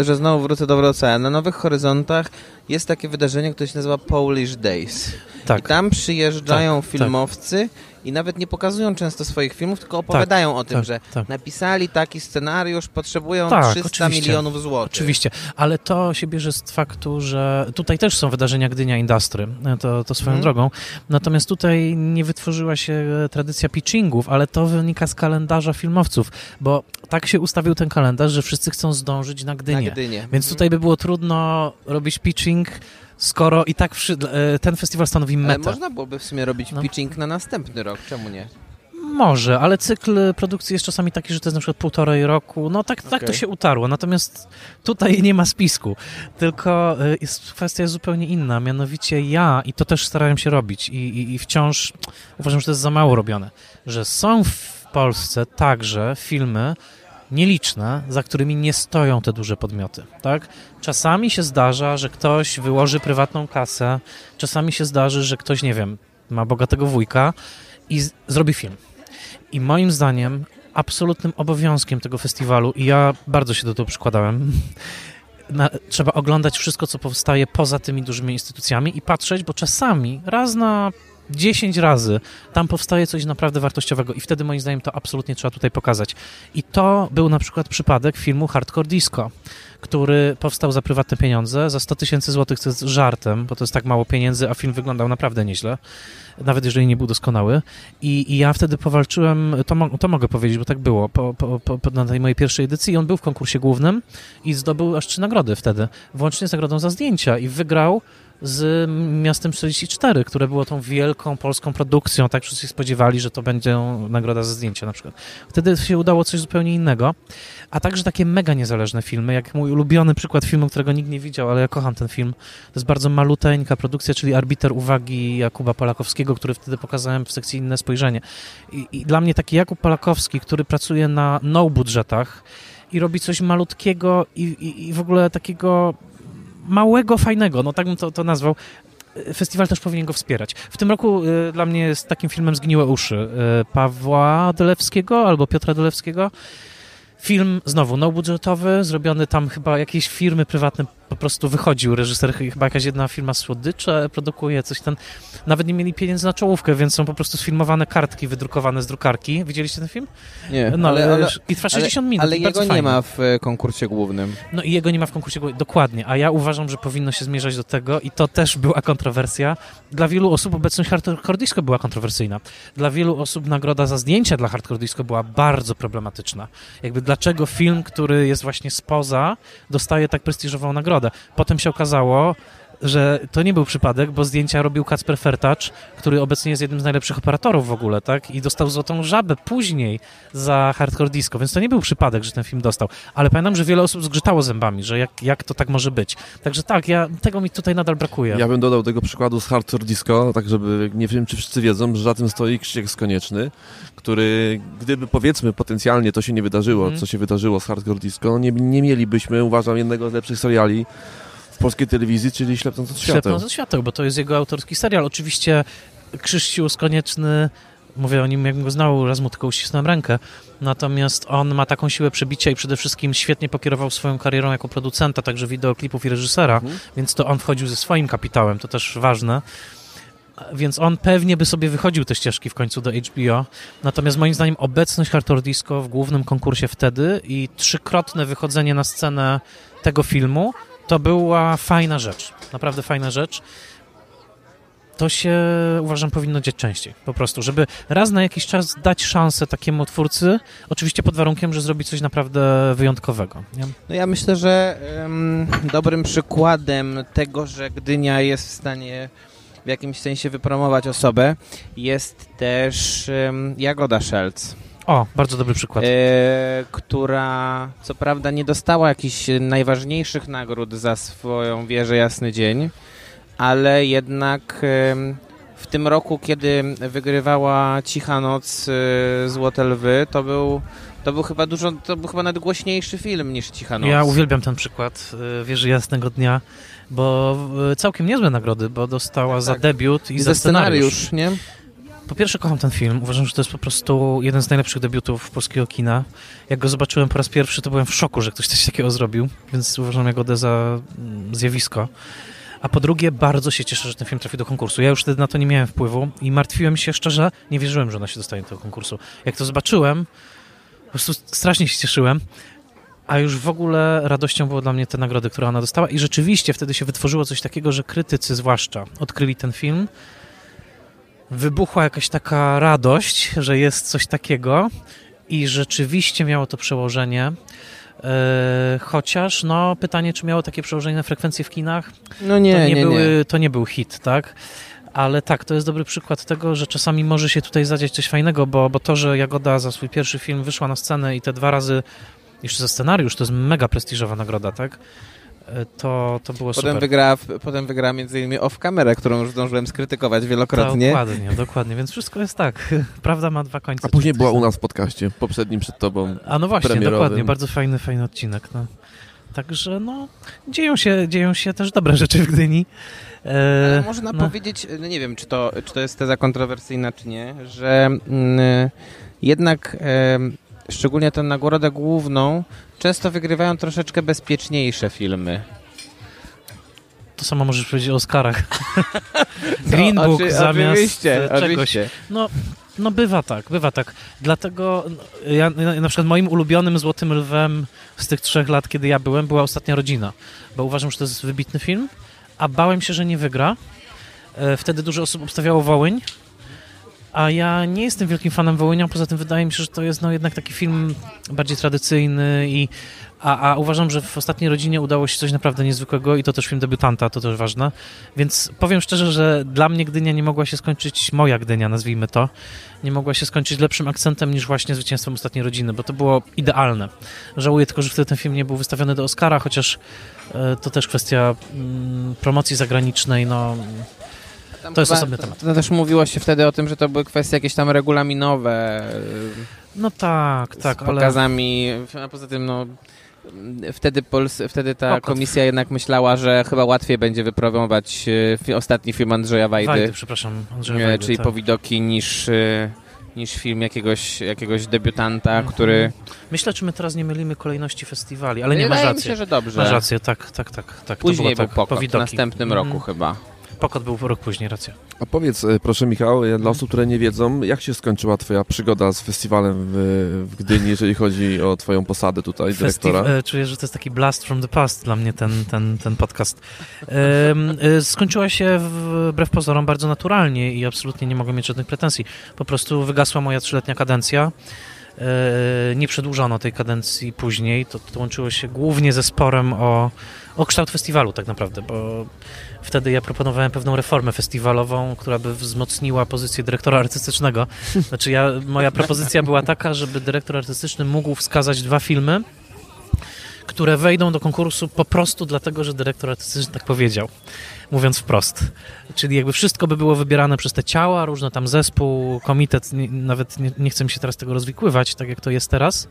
że znowu wrócę do Wrocławia, na Nowych Horyzontach jest takie wydarzenie, które się nazywa Polish Days. Tak. I tam przyjeżdżają tak, tak. filmowcy tak i nawet nie pokazują często swoich filmów, tylko opowiadają tak, o tym, tak, że tak. napisali taki scenariusz, potrzebują tak, 300 oczywiście. milionów złotych. Oczywiście, ale to się bierze z faktu, że tutaj też są wydarzenia Gdynia Industry, to, to swoją hmm. drogą, natomiast tutaj nie wytworzyła się tradycja pitchingów, ale to wynika z kalendarza filmowców, bo tak się ustawił ten kalendarz, że wszyscy chcą zdążyć na Gdynię. Na Gdynię. Więc tutaj by było trudno robić pitching skoro i tak e, ten festiwal stanowi metę. Ale można byłoby w sumie robić no. pitching na następny rok, czemu nie? Może, ale cykl produkcji jest czasami taki, że to jest na przykład półtorej roku. No tak, okay. tak to się utarło. Natomiast tutaj nie ma spisku. Tylko e, jest kwestia zupełnie inna. Mianowicie ja, i to też starałem się robić, i, i, i wciąż uważam, że to jest za mało robione, że są w Polsce także filmy, nieliczne, za którymi nie stoją te duże podmioty, tak? Czasami się zdarza, że ktoś wyłoży prywatną kasę, czasami się zdarzy, że ktoś, nie wiem, ma bogatego wujka i z- zrobi film. I moim zdaniem absolutnym obowiązkiem tego festiwalu, i ja bardzo się do tego przykładałem, na, trzeba oglądać wszystko, co powstaje poza tymi dużymi instytucjami i patrzeć, bo czasami raz na 10 razy tam powstaje coś naprawdę wartościowego i wtedy moim zdaniem to absolutnie trzeba tutaj pokazać. I to był na przykład przypadek filmu Hardcore Disco, który powstał za prywatne pieniądze, za 100 tysięcy złotych, co jest żartem, bo to jest tak mało pieniędzy, a film wyglądał naprawdę nieźle, nawet jeżeli nie był doskonały. I, i ja wtedy powalczyłem, to, mo to mogę powiedzieć, bo tak było, po, po, po, na tej mojej pierwszej edycji i on był w konkursie głównym i zdobył aż trzy nagrody wtedy, włącznie z nagrodą za zdjęcia i wygrał z Miastem 44, które było tą wielką polską produkcją, tak wszyscy spodziewali, że to będzie nagroda za zdjęcie na przykład. Wtedy się udało coś zupełnie innego, a także takie mega niezależne filmy, jak mój ulubiony przykład filmu, którego nikt nie widział, ale ja kocham ten film. To jest bardzo maluteńka produkcja, czyli Arbiter Uwagi Jakuba Polakowskiego, który wtedy pokazałem w sekcji Inne Spojrzenie. I, i dla mnie taki Jakub Polakowski, który pracuje na no budżetach, i robi coś malutkiego i, i, i, w ogóle takiego małego, fajnego, no tak bym to, to nazwał. Festiwal też powinien go wspierać. W tym roku y, dla mnie z takim filmem Zgniłe uszy y, Pawła Dolewskiego albo Piotra Dolewskiego. Film znowu no budżetowy, zrobiony tam chyba jakieś firmy prywatne po prostu wychodził reżyser, chyba jakaś jedna firma słodycze produkuje, coś ten, nawet nie mieli pieniędzy na czołówkę, więc są po prostu sfilmowane kartki wydrukowane z drukarki. Widzieliście ten film? Nie, no, ale, ale, I trwa 60 ale, minut. Ale jego nie ma w e, konkursie głównym. No i jego nie ma w konkursie głównym, dokładnie, a ja uważam, że powinno się zmierzać do tego i to też była kontrowersja. Dla wielu osób obecność Hardcore Disco była kontrowersyjna. Dla wielu osób nagroda za zdjęcia dla Hardcore Disco była bardzo problematyczna. Jakby dlaczego film, który jest właśnie spoza, dostaje tak prestiżową nagrodę. Potem się okazało, że to nie był przypadek, bo zdjęcia robił Kacper Fertacz, który obecnie jest jednym z najlepszych operatorów w ogóle, tak? I dostał złotą żabę później za Hardcore Disco, więc to nie był przypadek, że ten film dostał. Ale pamiętam, że wiele osób zgrzytało zębami, że jak, jak to tak może być. Także tak, ja, tego mi tutaj nadal brakuje. Ja bym dodał tego przykładu z Hardcore Disco, tak żeby, nie wiem czy wszyscy wiedzą, że za tym stoi Krzysiek Skonieczny, który, gdyby powiedzmy potencjalnie to się nie wydarzyło, mm. co się wydarzyło z Hardcore Disco, nie, nie mielibyśmy, uważam, jednego z lepszych seriali w polskiej telewizji, czyli Ślepnąc od świateł. Ślepnąc od świateł, bo to jest jego autorski serial. Oczywiście Krzyściu Konieczny, mówię o nim, jakbym go znał, raz mu tylko uścisnąłem rękę, natomiast on ma taką siłę przebicia i przede wszystkim świetnie pokierował swoją karierą jako producenta, także wideoklipów i reżysera, mhm. więc to on wchodził ze swoim kapitałem, to też ważne więc on pewnie by sobie wychodził te ścieżki w końcu do HBO. Natomiast moim zdaniem obecność Hardcore Disco w głównym konkursie wtedy i trzykrotne wychodzenie na scenę tego filmu to była fajna rzecz, naprawdę fajna rzecz. To się uważam powinno dziać częściej, po prostu, żeby raz na jakiś czas dać szansę takiemu twórcy, oczywiście pod warunkiem, że zrobi coś naprawdę wyjątkowego. Nie? No ja myślę, że um, dobrym przykładem tego, że Gdynia jest w stanie w jakimś sensie wypromować osobę, jest też um, Jagoda Szelc o, bardzo dobry przykład. E, która co prawda nie dostała jakichś najważniejszych nagród za swoją wieżę Jasny Dzień, ale jednak e, w tym roku, kiedy wygrywała Cicha Noc e, Złote Lwy, to był to był chyba dużo, to był chyba nawet głośniejszy film niż Cicha Noc. Ja uwielbiam ten przykład e, Wieży Jasnego Dnia, bo całkiem niezłe nagrody, bo dostała tak. za debiut i, I za scenariusz. scenariusz nie? Po pierwsze kocham ten film. Uważam, że to jest po prostu jeden z najlepszych debiutów polskiego kina. Jak go zobaczyłem po raz pierwszy, to byłem w szoku, że ktoś coś takiego zrobił, więc uważam Jagodę za mm, zjawisko. A po drugie, bardzo się cieszę, że ten film trafił do konkursu. Ja już wtedy na to nie miałem wpływu i martwiłem się szczerze, nie wierzyłem, że ona się dostanie do tego konkursu. Jak to zobaczyłem, po prostu strasznie się cieszyłem. A już w ogóle radością było dla mnie te nagrody, które ona dostała. I rzeczywiście wtedy się wytworzyło coś takiego, że krytycy zwłaszcza odkryli ten film wybuchła jakaś taka radość, że jest coś takiego i rzeczywiście miało to przełożenie. E, chociaż, no, pytanie, czy miało takie przełożenie na frekwencję w kinach? No nie, to nie, nie, były, nie. To nie był hit, tak? Ale tak, to jest dobry przykład tego, że czasami może się tutaj zadziać coś fajnego, bo, bo to, że Jagoda za swój pierwszy film wyszła na scenę i te dwa razy jeszcze za scenariusz, to jest mega prestiżowa nagroda, tak? To, to było potem super. Wygrała, potem wygrała między innymi Off Camera, którą już zdążyłem skrytykować wielokrotnie. Dokładnie, dokładnie, więc wszystko jest tak. Prawda ma dwa końce. A później była u nas w podcaście, poprzednim przed tobą A no właśnie, premierowym. dokładnie, bardzo fajny, fajny odcinek. No. Także no, dzieją się, dzieją się też dobre rzeczy w Gdyni. E, można no. powiedzieć, no nie wiem, czy to, czy to jest teza kontrowersyjna, czy nie, że mm, jednak e, szczególnie tę nagrodę główną często wygrywają troszeczkę bezpieczniejsze filmy. To samo możesz powiedzieć o Oscarach. Green no, Book oczy, zamiast oczywiście, czegoś. Oczywiście. No, no bywa tak, bywa tak. Dlatego ja, na przykład moim ulubionym Złotym Lwem z tych trzech lat, kiedy ja byłem, była Ostatnia Rodzina, bo uważam, że to jest wybitny film, a bałem się, że nie wygra. E, wtedy dużo osób obstawiało Wołyń, a ja nie jestem wielkim fanem Wołynia, poza tym wydaje mi się, że to jest no, jednak taki film bardziej tradycyjny i a, a uważam, że w ostatniej rodzinie udało się coś naprawdę niezwykłego i to też film debiutanta, to też ważne. Więc powiem szczerze, że dla mnie Gdynia nie mogła się skończyć, moja Gdynia, nazwijmy to, nie mogła się skończyć lepszym akcentem niż właśnie zwycięstwem ostatniej rodziny, bo to było idealne. Żałuję tylko, że wtedy ten film nie był wystawiony do Oscara, chociaż e, to też kwestia mm, promocji zagranicznej, no tam to jest osobny temat. To, to, też mówiło się wtedy o tym, że to były kwestie jakieś tam regulaminowe. No tak, tak. Z pokazami, ale... a poza tym no wtedy, Pols wtedy ta komisja jednak myślała, że chyba łatwiej będzie wypromować e, ostatni film Andrzeja Wajdy. Wajdy, przepraszam, Andrzeja Wajdy, Czyli tak. Powidoki niż, niż film jakiegoś, jakiegoś debiutanta, mhm. który... Myślę, czy my teraz nie mylimy kolejności festiwali, ale nie, masz rację. Myślę, że dobrze. Masz rację, tak, tak, tak. tak. Później to był tak, Pokot, w następnym roku mm. chyba. Pokot był rok później, racja. A powiedz, e, proszę Michał, e, dla osób, które nie wiedzą, jak się skończyła twoja przygoda z festiwalem w, w Gdyni, jeżeli chodzi o twoją posadę tutaj, Festi dyrektora? E, czuję, że to jest taki blast from the past dla mnie ten, ten, ten podcast. skończyła się wbrew pozorom bardzo naturalnie i absolutnie nie mogę mieć żadnych pretensji. Po prostu wygasła moja trzyletnia kadencja. Nie przedłużono tej kadencji później. To, to łączyło się głównie ze sporem o, o kształt festiwalu tak naprawdę, bo Wtedy ja proponowałem pewną reformę festiwalową, która by wzmocniła pozycję dyrektora artystycznego. Znaczy ja, moja propozycja była taka, żeby dyrektor artystyczny mógł wskazać dwa filmy, które wejdą do konkursu po prostu dlatego, że dyrektor artystyczny tak powiedział, mówiąc wprost. Czyli jakby wszystko by było wybierane przez te ciała, różne tam zespół, komitet, nawet nie, nie chcę mi się teraz tego rozwikływać, tak jak to jest teraz.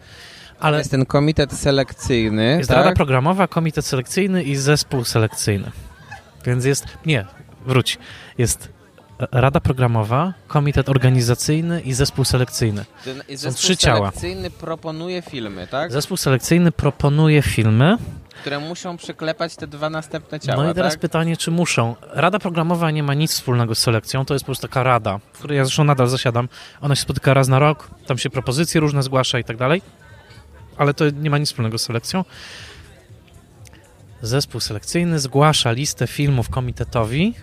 Ale jest ten komitet selekcyjny. Jest tak? Rada Programowa, komitet selekcyjny i zespół selekcyjny. Więc jest, nie, wróć, jest Rada Programowa, Komitet Organizacyjny i Zespół Selekcyjny. Ten Są zespół trzy ciała. selekcyjny proponuje filmy, tak? Zespół selekcyjny proponuje filmy. Które muszą przyklepać te dwa następne ciała, No i teraz tak? pytanie, czy muszą. Rada Programowa nie ma nic wspólnego z selekcją, to jest po prostu taka rada, w której ja zresztą nadal zasiadam. Ona się spotyka raz na rok, tam się propozycje różne zgłasza i tak dalej, ale to nie ma nic wspólnego z selekcją. Zespół selekcyjny zgłasza listę filmów komitetowi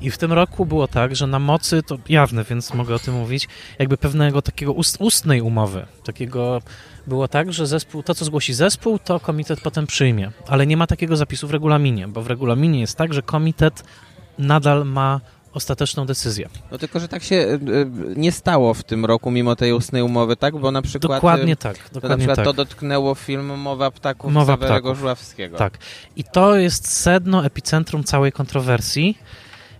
i w tym roku było tak, że na mocy, to jawne, więc mogę o tym mówić, jakby pewnego takiego ust, ustnej umowy, takiego było tak, że zespół, to co zgłosi zespół, to komitet potem przyjmie, ale nie ma takiego zapisu w regulaminie, bo w regulaminie jest tak, że komitet nadal ma ostateczną decyzję. No tylko, że tak się y, y, nie stało w tym roku, mimo tej ustnej umowy, tak? Bo na przykład... Dokładnie y, tak. Dokładnie to na przykład tak. to dotknęło film Mowa Ptaków Mowa Ptaków. Żuławskiego. Tak. I to jest sedno, epicentrum całej kontrowersji.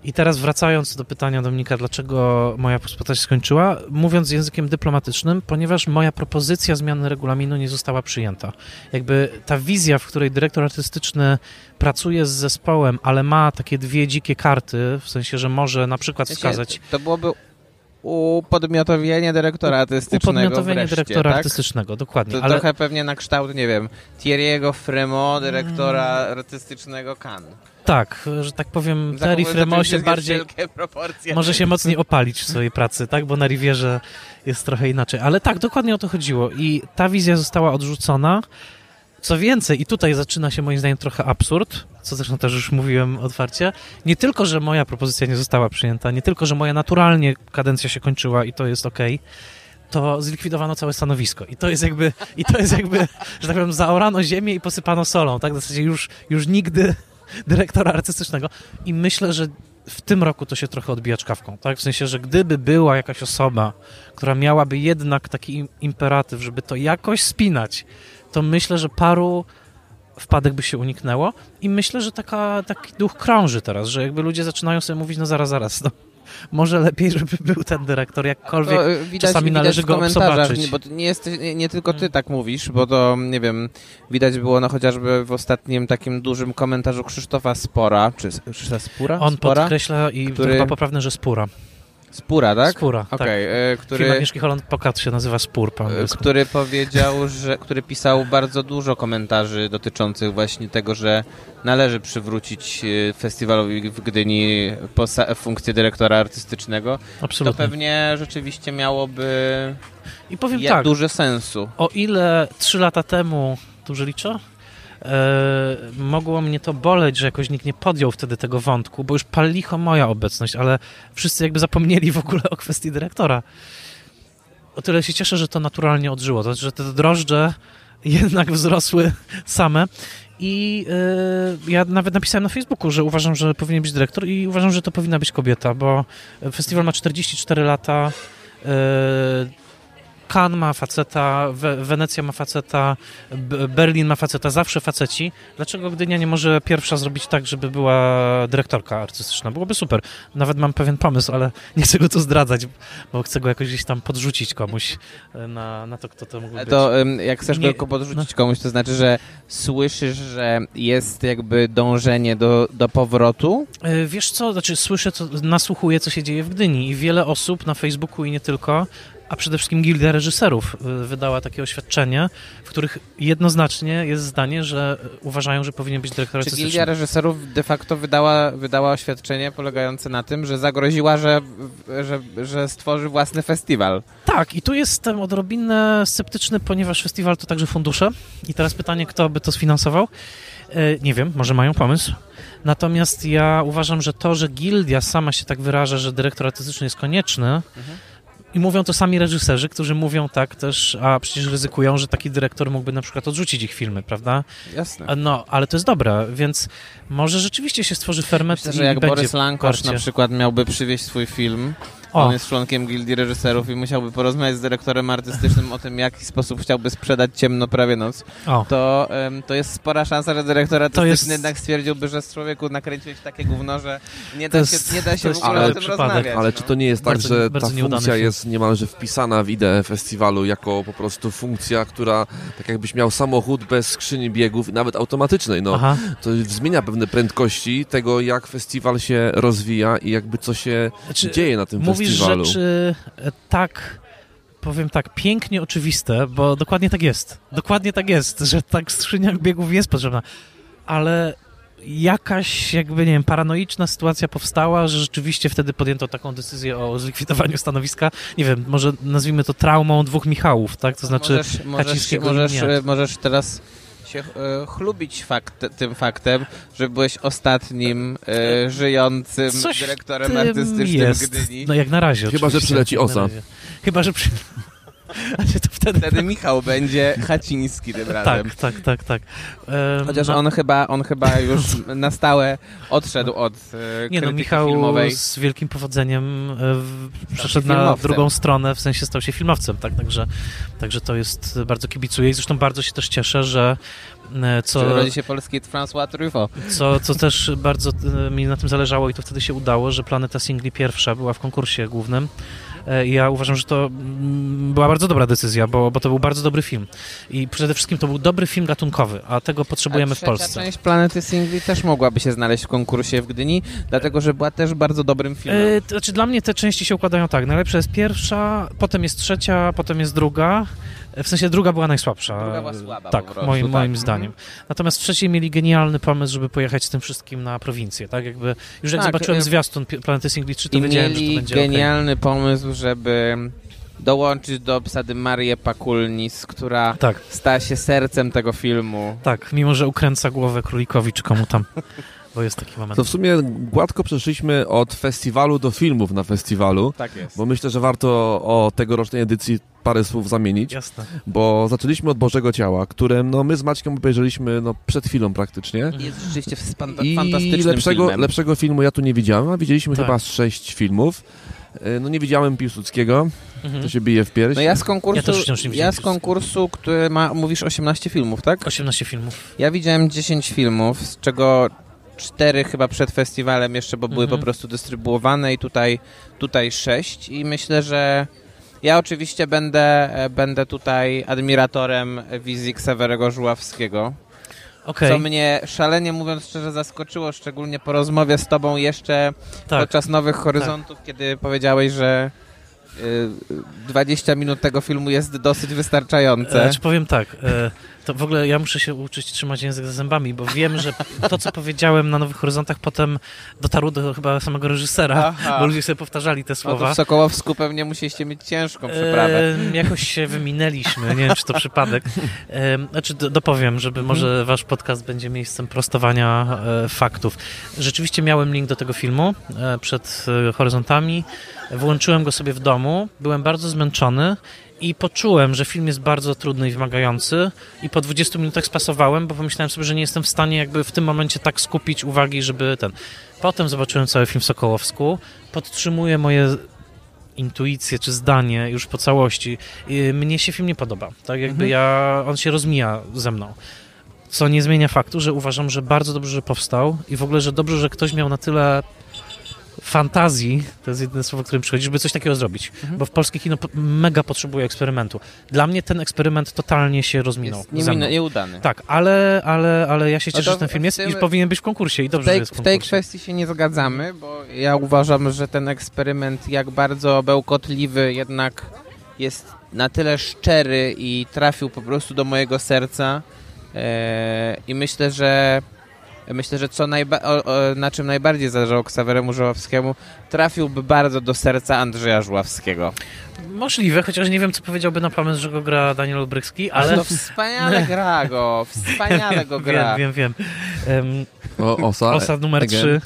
I teraz wracając do pytania Dominika, dlaczego moja współpraca się skończyła, mówiąc językiem dyplomatycznym, ponieważ moja propozycja zmiany regulaminu nie została przyjęta. Jakby ta wizja, w której dyrektor artystyczny pracuje z zespołem, ale ma takie dwie dzikie karty, w sensie, że może na przykład wskazać... To byłoby upodmiotowienie dyrektora artystycznego Upodmiotowienie wreszcie, dyrektora tak? artystycznego, dokładnie. To ale... trochę pewnie na kształt, nie wiem, Thierry'ego Fremo, dyrektora hmm. artystycznego Cannes. Tak, że tak powiem, Terry Fremo się bardziej może się mocniej opalić w swojej pracy, tak, bo na Rivierze jest trochę inaczej. Ale tak, dokładnie o to chodziło i ta wizja została odrzucona. Co więcej, i tutaj zaczyna się moim zdaniem trochę absurd, co zresztą też już mówiłem otwarcie. Nie tylko, że moja propozycja nie została przyjęta, nie tylko, że moja naturalnie kadencja się kończyła i to jest ok, to zlikwidowano całe stanowisko. I to jest jakby, i to jest jakby, że tak powiem, zaorano ziemię i posypano solą, tak? W zasadzie już, już nigdy dyrektora artystycznego. I myślę, że w tym roku to się trochę odbija czkawką, tak? W sensie, że gdyby była jakaś osoba, która miałaby jednak taki imperatyw, żeby to jakoś spinać, to myślę, że paru wpadek by się uniknęło i myślę, że taka, taki duch krąży teraz, że jakby ludzie zaczynają sobie mówić, no zaraz, zaraz, no może lepiej, żeby był ten dyrektor, jakkolwiek to widać, czasami widać należy go zobaczyć. Nie, bo nie, jest, nie, nie tylko ty hmm. tak mówisz, bo to, nie wiem, widać było no chociażby w ostatnim takim dużym komentarzu Krzysztofa Spora, czy Krzysztofa Spura? On Spora? podkreśla i który... chyba poprawne, że Spura. Spura, tak? Spura, okay, tak. E, który, Film Agnieszki Holland Pokat się nazywa Spór po e, Który powiedział, że, który pisał bardzo dużo komentarzy dotyczących właśnie tego, że należy przywrócić e, festiwalowi w Gdyni funkcję dyrektora artystycznego. Absolutnie. To pewnie rzeczywiście miałoby I powiem tak, duży sensu. O ile trzy lata temu, duży liczę? E, mogło mnie to boleć, że jakoś nikt nie podjął wtedy tego wątku, bo już palicho moja obecność, ale wszyscy jakby zapomnieli w ogóle o kwestii dyrektora. O tyle się cieszę, że to naturalnie odżyło, to, że te drożdże jednak wzrosły same. I y, ja nawet napisałem na Facebooku, że uważam, że powinien być dyrektor i uważam, że to powinna być kobieta, bo festiwal ma 44 lata. Y, Cannes ma faceta, Wenecja ma faceta, Berlin ma faceta, zawsze faceci. Dlaczego Gdynia nie może pierwsza zrobić tak, żeby była dyrektorka artystyczna? Byłoby super. Nawet mam pewien pomysł, ale nie chcę go tu zdradzać, bo chcę go jakoś gdzieś tam podrzucić komuś e, na, na to, kto to mógłby być. To jak chcesz nie, go podrzucić no. komuś, to znaczy, że słyszysz, że jest jakby dążenie do, do powrotu? E, wiesz co, znaczy słyszę, co, nasłuchuję, co się dzieje w Gdyni i wiele osób na Facebooku i nie tylko a przede wszystkim Gildia Reżyserów y, wydała takie oświadczenie, w których jednoznacznie jest zdanie, że uważają, że powinien być dyrektor Czy Gildia Reżyserów de facto wydała, wydała oświadczenie polegające na tym, że zagroziła, że, że, że stworzy własny festiwal? Tak, i tu jestem odrobinę sceptyczny, ponieważ festiwal to także fundusze. I teraz pytanie, kto by to sfinansował? E, nie wiem, może mają pomysł. Natomiast ja uważam, że to, że gildia sama się tak wyraża, że dyrektor artystyczny jest konieczny, mhm i mówią to sami reżyserzy, którzy mówią tak też, a przecież ryzykują, że taki dyrektor mógłby na przykład odrzucić ich filmy, prawda? Jasne. No, ale to jest dobre, więc może rzeczywiście się stworzy ferment Myślę, że jak Borys Lankosz na przykład miałby przywieźć swój film. On jest członkiem gildii reżyserów i musiałby porozmawiać z dyrektorem artystycznym o tym, w jaki sposób chciałby sprzedać Ciemno prawie noc. To, um, to jest spora szansa, że dyrektor artystyczny jest... jednak stwierdziłby, że z człowieku nakręciłeś takie gówno, że nie da jest, się, nie da się w ogóle o tym przypadek. rozmawiać. Ale no. czy to nie jest bardzo, tak, że ta funkcja jest niemalże wpisana w ideę festiwalu jako po prostu funkcja, która tak jakbyś miał samochód bez skrzyni biegów, nawet automatycznej, no. Aha. To zmienia pewne prędkości tego, jak festiwal się rozwija i jakby co się znaczy, dzieje na tym festiwalu mówisz rzeczy e, tak powiem tak, pięknie oczywiste, bo dokładnie tak jest. Dokładnie tak jest, że tak skrzynia biegów jest potrzebna. Ale jakaś jakby, nie wiem, paranoiczna sytuacja powstała, że rzeczywiście wtedy podjęto taką decyzję o zlikwidowaniu stanowiska. Nie wiem, może nazwijmy to traumą dwóch Michałów, tak? To znaczy możesz, możesz, możesz, możesz teraz się e, chlubić fakt, tym faktem, że byłeś ostatnim e, żyjącym Coś dyrektorem artystycznym jest. Gdyni. No jak na razie. Chyba, że przyleci OSA. Chyba, że przy... to wtedy... wtedy Michał będzie Haciński tym razem. Tak, tak, tak, tak. Um, Chociaż no... on, chyba, on chyba już na stałe odszedł od e, Nie no, Michał filmowej. z wielkim powodzeniem e, w, przeszedł na drugą stronę, w sensie stał się filmowcem, tak, także, także to jest, bardzo kibicuję i zresztą bardzo się też cieszę, że e, co, rodzi się polski François Truffaut. Co, co też bardzo e, mi na tym zależało i to wtedy się udało, że Planeta Singli pierwsza była w konkursie głównym E, ja uważam, że to mm, była bardzo dobra decyzja, bo, bo to był bardzo dobry film. I przede wszystkim to był dobry film gatunkowy, a tego potrzebujemy a w Polsce. część Planety Singli też mogłaby się znaleźć w konkursie w Gdyni, dlatego że była też bardzo dobrym filmem. E, to znaczy dla mnie te części się układają tak. Najlepsza jest pierwsza, potem jest trzecia, potem jest druga. W sensie druga była najsłabsza. Druga była słaba Tak, prostu, moim, tak. moim zdaniem. Natomiast w trzeciej mieli genialny pomysł, żeby pojechać z tym wszystkim na prowincję, tak? Jakby, już jak tak, zobaczyłem y, zwiastun Planety Singli 3, to wiedziałem, że to będzie genialny okay. pomysł, żeby dołączyć do obsady Marię Pakulnis, która tak. stała się sercem tego filmu. Tak, mimo że ukręca głowę królikowi czy komu tam. Bo jest taki moment. To w sumie gładko przeszliśmy od festiwalu do filmów na festiwalu. Tak jest. Bo myślę, że warto o tegorocznej edycji parę słów zamienić. Jasne. Bo zaczęliśmy od Bożego Ciała, które no, my z Maćkiem obejrzeliśmy no, przed chwilą praktycznie. Jest rzeczywiście fantastycznym I lepszego, filmem. lepszego filmu ja tu nie widziałem, a widzieliśmy tak. chyba sześć filmów. E, no nie widziałem Piłsudskiego, mhm. to się bije w pierś. No ja z konkursu, ja, ja z konkursu który ma, mówisz 18 filmów, tak? 18 filmów. Ja widziałem 10 filmów, z czego cztery chyba przed festiwalem jeszcze, bo były mhm. po prostu dystrybuowane i tutaj, tutaj sześć i myślę, że ja oczywiście będę, e, będę tutaj admiratorem wizji Ksawerego Żuławskiego. Okay. Co mnie szalenie mówiąc szczerze zaskoczyło, szczególnie po rozmowie z tobą jeszcze tak. podczas Nowych Horyzontów, tak. kiedy powiedziałeś, że 20 y, minut tego filmu jest dosyć wystarczające. E, czy powiem tak, e, to w ogóle ja muszę się uczyć trzymać język za zębami, bo wiem, że to, co powiedziałem na Nowych Horyzontach, potem dotarło do chyba samego reżysera, Aha. bo ludzie sobie powtarzali te słowa. No to w Sokołowsku pewnie musieliście mieć ciężką przeprawę. E, jakoś się wyminęliśmy, nie wiem, czy to przypadek. E, znaczy, do, dopowiem, żeby mhm. może wasz podcast będzie miejscem prostowania e, faktów. Rzeczywiście miałem link do tego filmu e, przed e, Horyzontami, włączyłem go sobie w domu, byłem bardzo zmęczony i poczułem, że film jest bardzo trudny i wymagający i po 20 minutach spasowałem, bo pomyślałem sobie, że nie jestem w stanie jakby w tym momencie tak skupić uwagi, żeby ten... Potem zobaczyłem cały film w Sokołowsku, podtrzymuję moje intuicje czy zdanie już po całości. Mnie się film nie podoba. Tak jakby mhm. ja... On się rozmija ze mną. Co nie zmienia faktu, że uważam, że bardzo dobrze, że powstał i w ogóle, że dobrze, że ktoś miał na tyle fantazji, to jest jedyne słowo, którym przychodzi, żeby coś takiego zrobić. Mhm. Bo w polskie kino mega potrzebuje eksperymentu. Dla mnie ten eksperyment totalnie się rozminął. Jest nie, nieudany. Tak, ale, ale, ale ja się cieszę, że ten film jest tym, i powinien być w konkursie i dobrze, tej, że jest w konkursie. W tej kwestii się nie zgadzamy, bo ja uważam, że ten eksperyment, jak bardzo bełkotliwy jednak jest na tyle szczery i trafił po prostu do mojego serca e, i myślę, że myślę, że co najba- o, o, na czym najbardziej zależało Ksaweremu Żuławskiemu, trafiłby bardzo do serca Andrzeja Żuławskiego. Możliwe, chociaż nie wiem, co powiedziałby na pomysł, że go gra Daniel Olbrycki, ale... No wspaniale gra go, wspaniale go gra. Wiem, wiem, wiem. Um, o, osa, osa numer again. 3.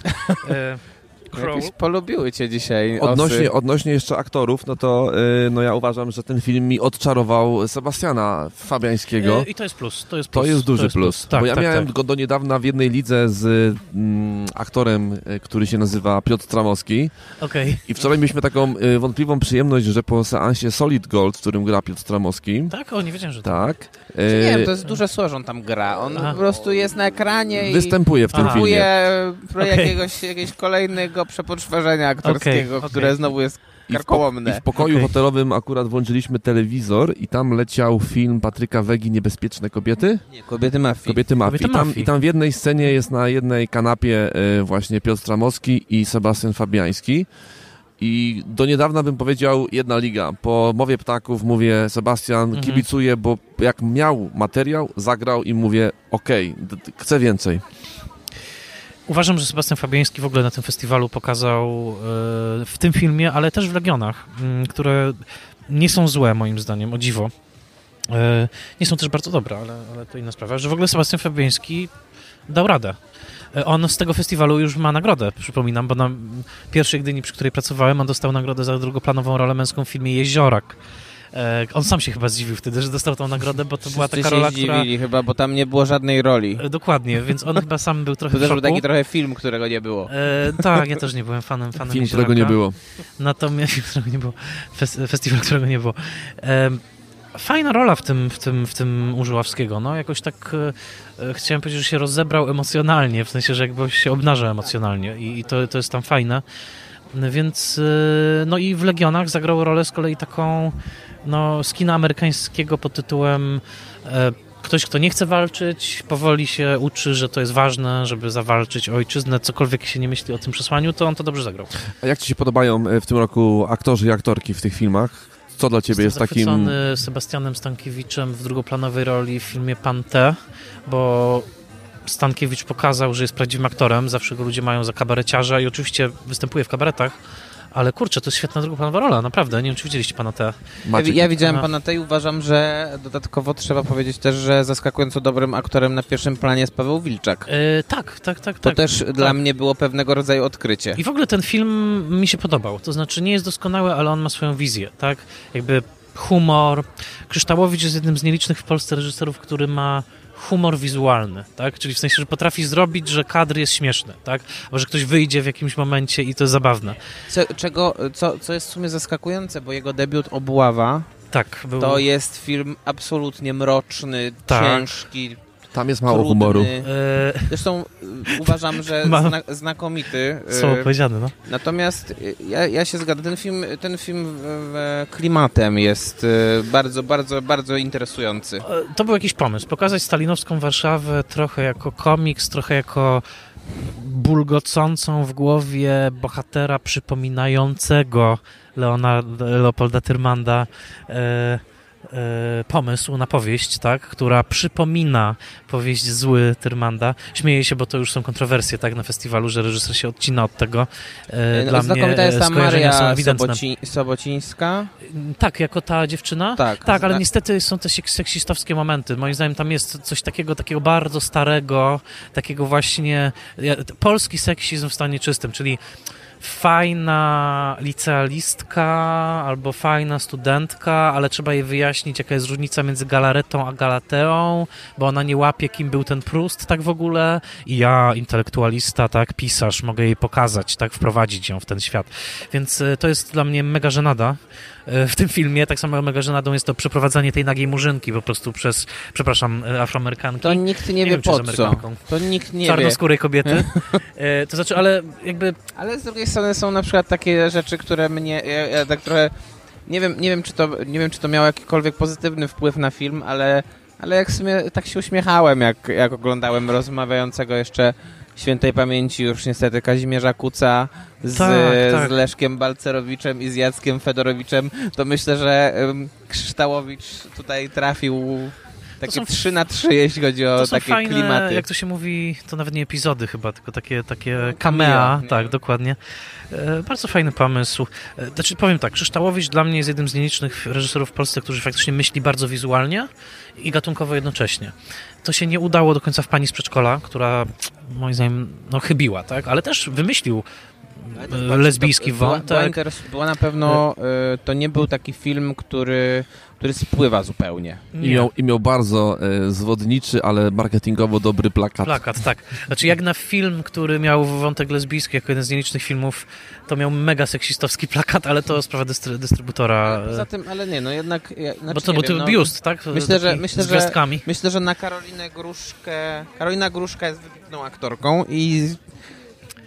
Jakoś polubiły cię dzisiaj odnośnie, odnośnie jeszcze aktorów, no to yy, no ja uważam, że ten film mi odczarował Sebastiana Fabiańskiego. Yy, I to jest plus. To jest, plus. To jest duży to jest plus. plus. Tak, bo ja tak, miałem tak. go do niedawna w jednej lidze z mm, aktorem, y, który się nazywa Piotr Stramowski. Okay. I wczoraj mieliśmy taką y, wątpliwą przyjemność, że po seansie Solid Gold, w którym gra Piotr Stramowski. Tak? O, nie wiedziałem, że tak. tak. Y, nie wiem, to jest duże słowo, że on tam gra. On Aha. po prostu jest na ekranie i... Występuje w tym Aha. filmie. Pro okay. jakiegoś, jakiegoś kolejnego przepoczwarzenia aktorskiego, okay, które znowu jest karkołomne. I w, I w pokoju okay. hotelowym akurat włączyliśmy telewizor i tam leciał film Patryka Wegi Niebezpieczne kobiety? Nie, Kobiety Mafii. Kobiety Mafii. I tam, I tam w jednej scenie jest na jednej kanapie y, właśnie Piotr Stramowski i Sebastian Fabiański. I do niedawna bym powiedział jedna liga. Po mowie ptaków mówię Sebastian, mhm. kibicuję, bo jak miał materiał, zagrał i mówię okej, okay, chcę więcej. Uważam, że Sebastian Fabiański w ogóle na tym festiwalu pokazał e, w tym filmie, ale też w Legionach, mm, które nie są złe moim zdaniem, o dziwo. E, nie są też bardzo dobre, ale, ale to inna sprawa, że w ogóle Sebastian Fabiański dał radę. E, on z tego festiwalu już ma nagrodę, przypominam, bo na pierwszej Gdyni, przy której pracowałem, on dostał nagrodę za drugoplanową rolę męską w filmie Jeziorak. E, on sam się chyba zdziwił wtedy, że dostał tą nagrodę, bo to Wszyscy była taka rola, się zdziwili która... chyba, bo tam nie było żadnej roli. E, dokładnie, więc on chyba sam był trochę To też był taki trochę film, którego nie było. E, tak, ja też nie byłem fanem, fanem Film, którego nie było. Natomiast, którego nie było. festiwal, którego nie było. E, fajna rola w tym, w tym, w tym Użuławskiego, no jakoś tak e, chciałem powiedzieć, że się rozebrał emocjonalnie, w sensie, że jakby się obnaża emocjonalnie i, i to, to jest tam fajne. Więc e, no i w Legionach zagrał rolę z kolei taką no, z kina amerykańskiego pod tytułem e, ktoś, kto nie chce walczyć, powoli się uczy, że to jest ważne, żeby zawalczyć o ojczyznę, cokolwiek się nie myśli o tym przesłaniu, to on to dobrze zagrał. A jak ci się podobają e, w tym roku aktorzy i aktorki w tych filmach? Co dla ciebie Jestem jest takim... Sebastianem Stankiewiczem w drugoplanowej roli w filmie Pante, bo Stankiewicz pokazał, że jest prawdziwym aktorem, zawsze go ludzie mają za kabareciarza i oczywiście występuje w kabaretach, ale kurczę, to jest świetna druga rola, naprawdę. Nie wiem, czy widzieliście pana te. Ja, ja widziałem pana te i uważam, że dodatkowo trzeba powiedzieć też, że zaskakująco dobrym aktorem na pierwszym planie jest Paweł Wilczak. Yy, tak, tak, tak. To tak, też tak. dla mnie było pewnego rodzaju odkrycie. I w ogóle ten film mi się podobał. To znaczy, nie jest doskonały, ale on ma swoją wizję, tak? Jakby humor. Kryształowicz jest jednym z nielicznych w Polsce reżyserów, który ma humor wizualny, tak? Czyli w sensie, że potrafi zrobić, że kadr jest śmieszny, tak? Albo że ktoś wyjdzie w jakimś momencie i to jest zabawne. Co, czego, co, co jest w sumie zaskakujące, bo jego debiut Obława tak, był... to jest film absolutnie mroczny, tak. ciężki, tam jest mało trudny. humoru. E, Zresztą y, uważam, że zna, znakomity. Co y, powiedziane, no. Natomiast ja, ja się zgadzam. Ten film, ten film klimatem jest bardzo, bardzo, bardzo interesujący. E, to był jakiś pomysł. Pokazać stalinowską Warszawę trochę jako komiks, trochę jako bulgocącą w głowie bohatera przypominającego Leonarda, Leopolda Tyrmanda e, E, pomysł na powieść, tak, która przypomina powieść Zły Tyrmanda. Śmieję się, bo to już są kontrowersje tak, na festiwalu, że reżyser się odcina od tego. E, Dla no, mnie jest ta Maria są Soboci Sobocińska? Tak, jako ta dziewczyna? Tak. Tak, ale niestety są te seksistowskie momenty. Moim zdaniem tam jest coś takiego, takiego bardzo starego, takiego właśnie polski seksizm w stanie czystym, czyli fajna licealistka albo fajna studentka, ale trzeba jej wyjaśnić, jaka jest różnica między Galaretą a Galateą, bo ona nie łapie, kim był ten Prust tak w ogóle i ja, intelektualista, tak, pisarz, mogę jej pokazać, tak, wprowadzić ją w ten świat. Więc e, to jest dla mnie mega żenada, w tym filmie, tak samo mega żenadą jest to przeprowadzanie tej nagiej murzynki po prostu przez, przepraszam, e, afroamerykanki. To nikt nie, nie wie wiem, po co. To nikt nie Czarnoskórej wie. kobiety. E, to znaczy, ale jakby... Ale z drugiej strony są na przykład takie rzeczy, które mnie, ja, ja tak trochę, nie wiem, nie wiem, czy to, nie wiem, czy to miało jakikolwiek pozytywny wpływ na film, ale ale jak w sumie tak się uśmiechałem, jak, jak oglądałem rozmawiającego jeszcze świętej pamięci już niestety Kazimierza Kuca z, tak, tak. z Leszkiem Balcerowiczem i z Jackiem Fedorowiczem, to myślę, że um, Krzyształowicz tutaj trafił takie są, 3 na 3, jeśli chodzi o takie fajne, klimaty. Jak to się mówi, to nawet nie epizody chyba, tylko takie, takie camea, tak, dokładnie. E, bardzo fajny pomysł. E, znaczy, powiem tak, Krzyształowicz dla mnie jest jednym z nielicznych reżyserów w Polsce, którzy faktycznie myśli bardzo wizualnie i gatunkowo jednocześnie. To się nie udało do końca w Pani z Przedszkola, która moim zdaniem no, chybiła, tak? ale też wymyślił e, lesbijski wątek. Była, była na pewno, to nie był taki film, który który spływa zupełnie. I miał, I miał, bardzo e, zwodniczy, ale marketingowo dobry plakat. Plakat, tak. Znaczy jak na film, który miał wątek lesbijski jako jeden z nielicznych filmów, to miał mega seksistowski plakat, ale to sprawa dystry, dystrybutora. Ale poza tym, ale nie, no jednak... Ja, znaczy, bo to był no, biust, tak? Myślę, że, myślę, że, myślę, że na Karolinę Gruszkę... Karolina Gruszka jest wybitną aktorką i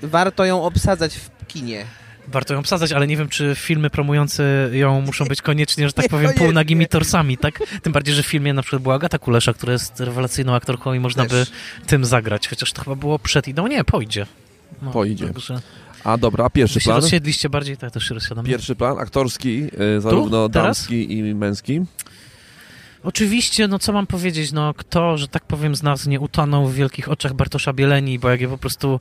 warto ją obsadzać w kinie warto ją obsadzać, ale nie wiem, czy filmy promujące ją muszą być koniecznie, że tak powiem, półnagimi torsami, tak? Tym bardziej, że w filmie na przykład była Agata Kulesza, która jest rewelacyjną aktorką i można Też. by tym zagrać, chociaż to chyba było przed i no nie, pojdzie. No, Pojdzie. Także... A dobra, a pierwszy Wy plan? rozsiedliście bardziej, tak też się rozsiadam. Pierwszy plan, aktorski, y, zarówno tu? damski i męski. Oczywiście, no co mam powiedzieć, no kto, że tak powiem, z nas nie utonął w wielkich oczach Bartosza Bieleni, bo jak je po prostu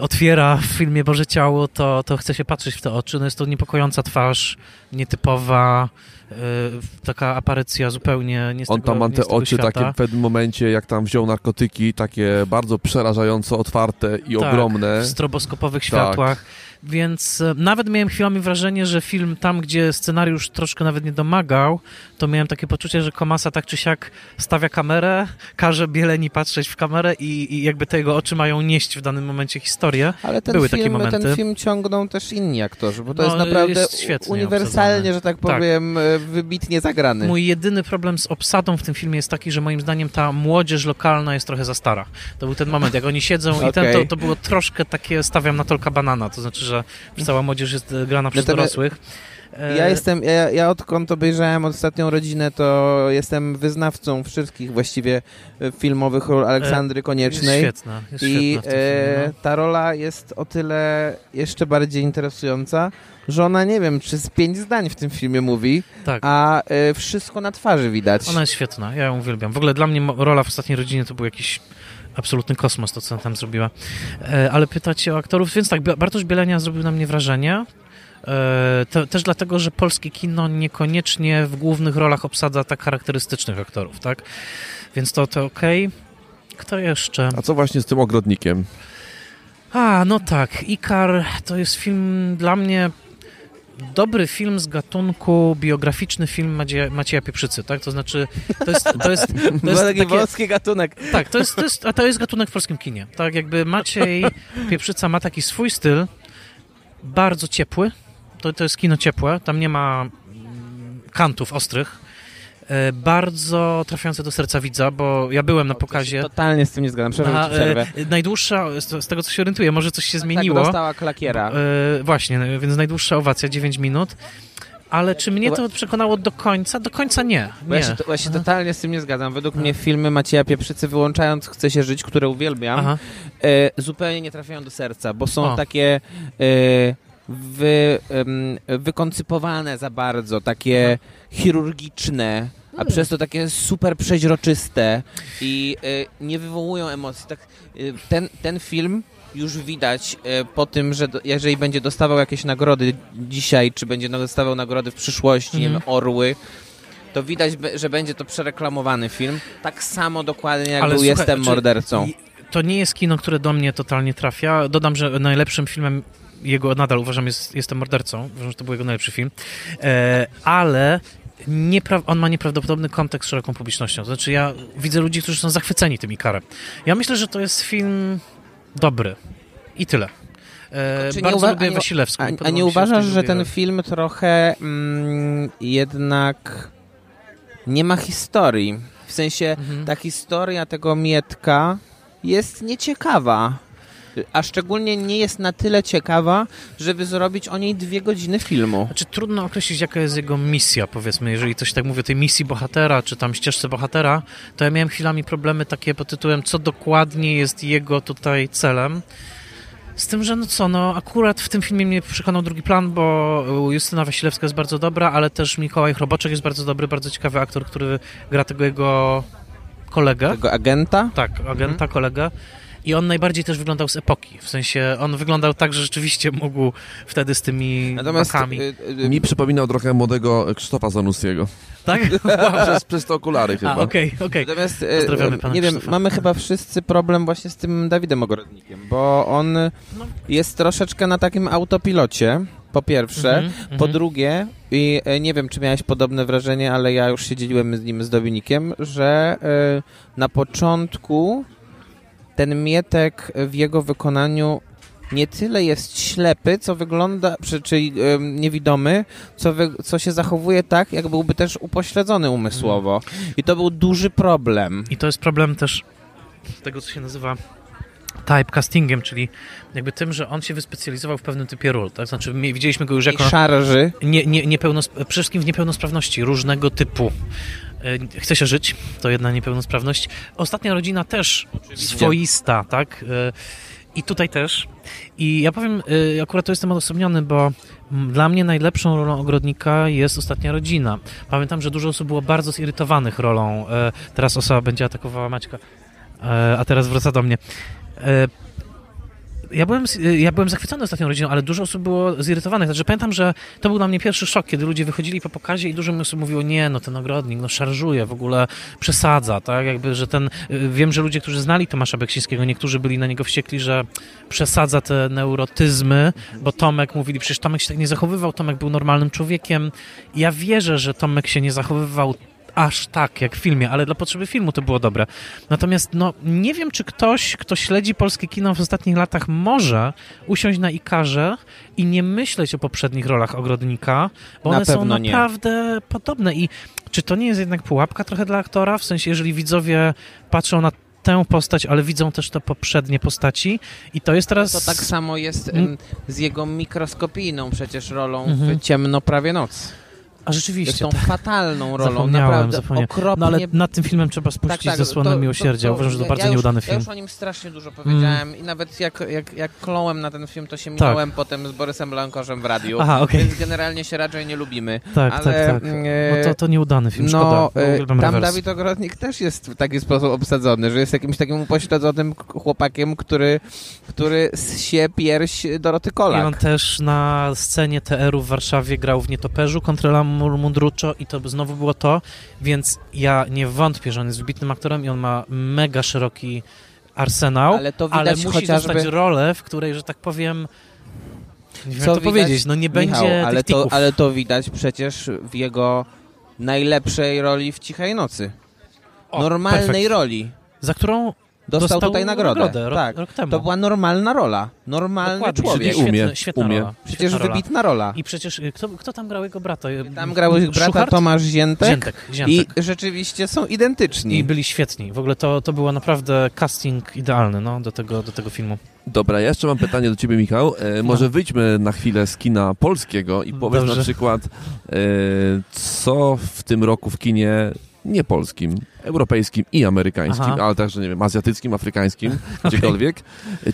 otwiera w filmie Boże Ciało, to, to chce się patrzeć w te oczy. No jest to niepokojąca twarz, nietypowa, yy, taka aparycja zupełnie nie z On tego, tam ma te oczy świata. takie w pewnym momencie, jak tam wziął narkotyki, takie bardzo przerażająco otwarte i tak, ogromne. w stroboskopowych światłach. Więc e, nawet miałem chwilami wrażenie, że film tam, gdzie scenariusz troszkę nawet nie domagał, to miałem takie poczucie, że Komasa tak czy siak stawia kamerę, każe Bieleni patrzeć w kamerę i, i jakby te jego oczy mają nieść w danym momencie historię. Ale ten Były film, takie momenty. ten film ciągną też inni aktorzy, bo to no, jest naprawdę jest uniwersalnie, obsadzone. że tak, tak. powiem, tak. wybitnie zagrany. Mój jedyny problem z obsadą w tym filmie jest taki, że moim zdaniem ta młodzież lokalna jest trochę za stara. To był ten moment, jak oni siedzą okay. i ten, to, to było troszkę takie, stawiam na tolka banana, to znaczy, że że cała młodzież jest e, grana przez dorosłych. Ja jestem, ja, ja odkąd obejrzałem ostatnią rodzinę, to jestem wyznawcą wszystkich właściwie e, filmowych ról Aleksandry Koniecznej. Jest świetna, jest I świetna filmie, no. ta rola jest o tyle jeszcze bardziej interesująca, że ona nie wiem, czy z pięć zdań w tym filmie mówi, tak. a wszystko na twarzy widać. Ona jest świetna, ja ją uwielbiam. W ogóle dla mnie rola w ostatniej rodzinie to był jakiś absolutny kosmos, to co tam zrobiła. E, ale pytacie o aktorów, więc tak, Bartosz Bielenia zrobił na mnie wrażenie. E, to, też dlatego, że polskie kino niekoniecznie w głównych rolach obsadza tak charakterystycznych aktorów, tak? Więc to, to okej. Okay. Kto jeszcze? A co właśnie z tym ogrodnikiem? A, no tak. Ikar to jest film dla mnie dobry film z gatunku, biograficzny film Macieja, Macieja Pieprzycy, tak? To znaczy, to jest... To jest, to jest taki polski gatunek. Tak, to jest, to, jest, a to jest gatunek w polskim kinie. Tak, jakby Maciej Pieprzyca ma taki swój styl, bardzo ciepły, to, to jest kino ciepłe, tam nie ma kantów ostrych, bardzo trafiające do serca widza, bo ja byłem na pokazie. Totalnie z tym nie zgadzam, przepraszam, przerwę. E, najdłuższa, z, tego co się orientuję, może coś się tak, zmieniło. Tak, dostała klakiera. E, właśnie, więc najdłuższa owacja, 9 minut. Ale czy mnie to przekonało do końca? Do końca nie. nie. Ja się, ja się totalnie z tym nie zgadzam. Według mnie filmy Macieja Pieprzycy, wyłączając Chce się żyć, które uwielbiam, e, zupełnie nie trafiają do serca, bo są o. takie e, wy, wykoncypowane za bardzo, takie chirurgiczne, a hmm. przez to takie super przeźroczyste i y, nie wywołują emocji. Tak, y, ten, ten film już widać y, po tym, że do, jeżeli będzie dostawał jakieś nagrody dzisiaj, czy będzie dostawał nagrody w przyszłości, nie wiem, mhm. Orły, to widać, że będzie to przereklamowany film. Tak samo dokładnie jak Ale był słuchaj, Jestem mordercą. To nie jest kino, które do mnie totalnie trafia. Dodam, że najlepszym filmem jego nadal uważam jest Jestem mordercą. Uważam, że to był jego najlepszy film. E, ale niepra- on ma nieprawdopodobny kontekst z szeroką publicznością. To znaczy ja widzę ludzi, którzy są zachwyceni tym Ikarem. Ja myślę, że to jest film dobry. I tyle. E, Czy bardzo lubię Wasilewską. A, a nie uważasz, że ten film trochę mm, jednak nie ma historii? W sensie mhm. ta historia tego Mietka jest nieciekawa. A szczególnie nie jest na tyle ciekawa, żeby zrobić o niej dwie godziny filmu. Znaczy trudno określić, jaka jest jego misja, powiedzmy, jeżeli coś tak mówię, tej misji bohatera, czy tam ścieżce bohatera, to ja miałem chwilami problemy takie pod tytułem, co dokładnie jest jego tutaj celem. Z tym, że no co, no akurat w tym filmie mnie przekonał drugi plan, bo Justyna Wasilewska jest bardzo dobra, ale też Mikołaj Chroboczek jest bardzo dobry, bardzo ciekawy aktor, który gra tego jego kolegę. Tego agenta? Tak, agenta, mhm. kolegę. I on najbardziej też wyglądał z epoki. W sensie on wyglądał tak, że rzeczywiście mógł wtedy z tymi Natomiast bakami. Y, y, mi przypominał trochę młodego Krzysztofa Zanussiego. Tak? Wow. przez, przez te okulary chyba. Okej, okej. Okay, Natomiast y, Pozdrawiamy pana nie wiem, mamy chyba wszyscy problem właśnie z tym Dawidem Ogrodnikiem, bo on no. jest troszeczkę na takim autopilocie. Po pierwsze. Mm -hmm, po mm -hmm. drugie, i nie wiem, czy miałeś podobne wrażenie, ale ja już się dzieliłem z nim, z Dominikiem, że y, na początku ten Mietek w jego wykonaniu nie tyle jest ślepy, co wygląda, czyli niewidomy, co, wy, co się zachowuje tak, jak byłby też upośledzony umysłowo. I to był duży problem. I to jest problem też tego, co się nazywa typecastingiem, czyli jakby tym, że on się wyspecjalizował w pewnym typie ról, tak? Znaczy widzieliśmy go już jako... I szarży. Nie, nie, niepełnos... Przede wszystkim w niepełnosprawności różnego typu. E, chce się żyć, to jedna niepełnosprawność. Ostatnia rodzina też Oczywiście. swoista, tak? E, I tutaj też. I ja powiem, e, akurat to jestem odosobniony, bo dla mnie najlepszą rolą ogrodnika jest ostatnia rodzina. Pamiętam, że dużo osób było bardzo zirytowanych rolą. Teraz osoba będzie atakowała Maćka, a teraz wraca do mnie ja byłem, ja byłem zachwycony ostatnią rodziną, ale dużo osób było zirytowanych. Znaczy, pamiętam, że to był dla mnie pierwszy szok, kiedy ludzie wychodzili po pokazie i dużo osób mówiło, nie, no ten ogrodnik, no szarżuje, w ogóle przesadza, tak, jakby, że ten, y, wiem, że ludzie, którzy znali Tomasza Beksińskiego, niektórzy byli na niego wściekli, że przesadza te neurotyzmy, bo Tomek mówili, przecież Tomek się tak nie zachowywał, Tomek był normalnym człowiekiem. Ja wierzę, że Tomek się nie zachowywał aż tak jak w filmie, ale dla potrzeby filmu to było dobre. Natomiast no, nie wiem, czy ktoś, kto śledzi polskie kino w ostatnich latach może usiąść na Ikarze i nie myśleć o poprzednich rolach Ogrodnika, bo na one są naprawdę nie. podobne i czy to nie jest jednak pułapka trochę dla aktora? W sensie, jeżeli widzowie patrzą na tę postać, ale widzą też te poprzednie postaci i to jest teraz... To tak samo jest z jego mikroskopijną przecież rolą mhm. w Ciemno prawie noc. A rzeczywiście. Jest tą tak. fatalną rolą, zapomniałem, naprawdę zapomniałem. okropnie. No ale nad tym filmem trzeba spuścić tak, tak, zasłonę to, miłosierdzia. To, to, Uważam, że to ja, bardzo już, nieudany film. Ja już o nim strasznie dużo powiedziałem mm. i nawet jak, jak, jak klołem na ten film, to się minąłem tak. potem z Borysem Blankoszem w radiu, Aha, okay. więc generalnie się raczej nie lubimy. Tak, tak ale, tak, tak. No to, to nieudany film, no, szkoda. E, tam rewers. Dawid Ogrodnik też jest w taki sposób obsadzony, że jest jakimś takim upośledzonym chłopakiem, który, który się pierś Doroty Kolak. I on też na scenie TR-u w Warszawie grał w Nietoperzu kontra Mundruczo i to znowu było to, więc ja nie wątpię, że on jest wybitnym aktorem i on ma mega szeroki arsenał, ale, to ale musi chociażby... dostać rolę, w której, że tak powiem, nie wiem, Co to widać, powiedzieć, no nie Michał, będzie ale to, ale to widać przecież w jego najlepszej roli w Cichej Nocy. O, Normalnej perfekt. roli. Za którą Dostał, Dostał tutaj nagrodę. nagrodę rok, tak. Rok to była normalna rola. Normalny Dokładnie. człowiek. Umie, świetna, świetna umie. Rola. Przecież świetna wybitna rola. I przecież y, kto, kto tam grał jego brata? Tam grał ich brata Szuchart? Tomasz Ziętek. Ziętek, Ziętek. I rzeczywiście są identyczni. I byli świetni. W ogóle to, to było naprawdę casting idealny no, do, tego, do tego filmu. Dobra, ja jeszcze mam pytanie do ciebie, Michał. E, no. może wyjdźmy na chwilę z kina polskiego i powiedz Dobrze. na przykład, e, co w tym roku w kinie nie polskim, europejskim i amerykańskim, Aha. ale także, nie wiem, azjatyckim, afrykańskim, okay. gdziekolwiek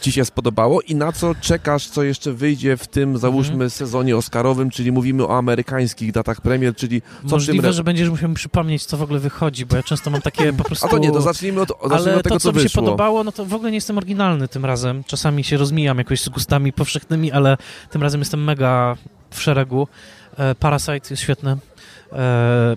ci się spodobało i na co czekasz, co jeszcze wyjdzie w tym, załóżmy, mm. sezonie oscarowym, czyli mówimy o amerykańskich datach premier, czyli co Możliwe, tym... że będziesz musiał mi przypomnieć, co w ogóle wychodzi, bo ja często mam takie po prostu... A to nie, to zacznijmy od, zacznijmy ale od tego, to, co, co mi się podobało, no to w ogóle nie jestem oryginalny tym razem. Czasami się rozmijam jakoś z gustami powszechnymi, ale tym razem jestem mega w szeregu. E, Parasite jest świetny. E,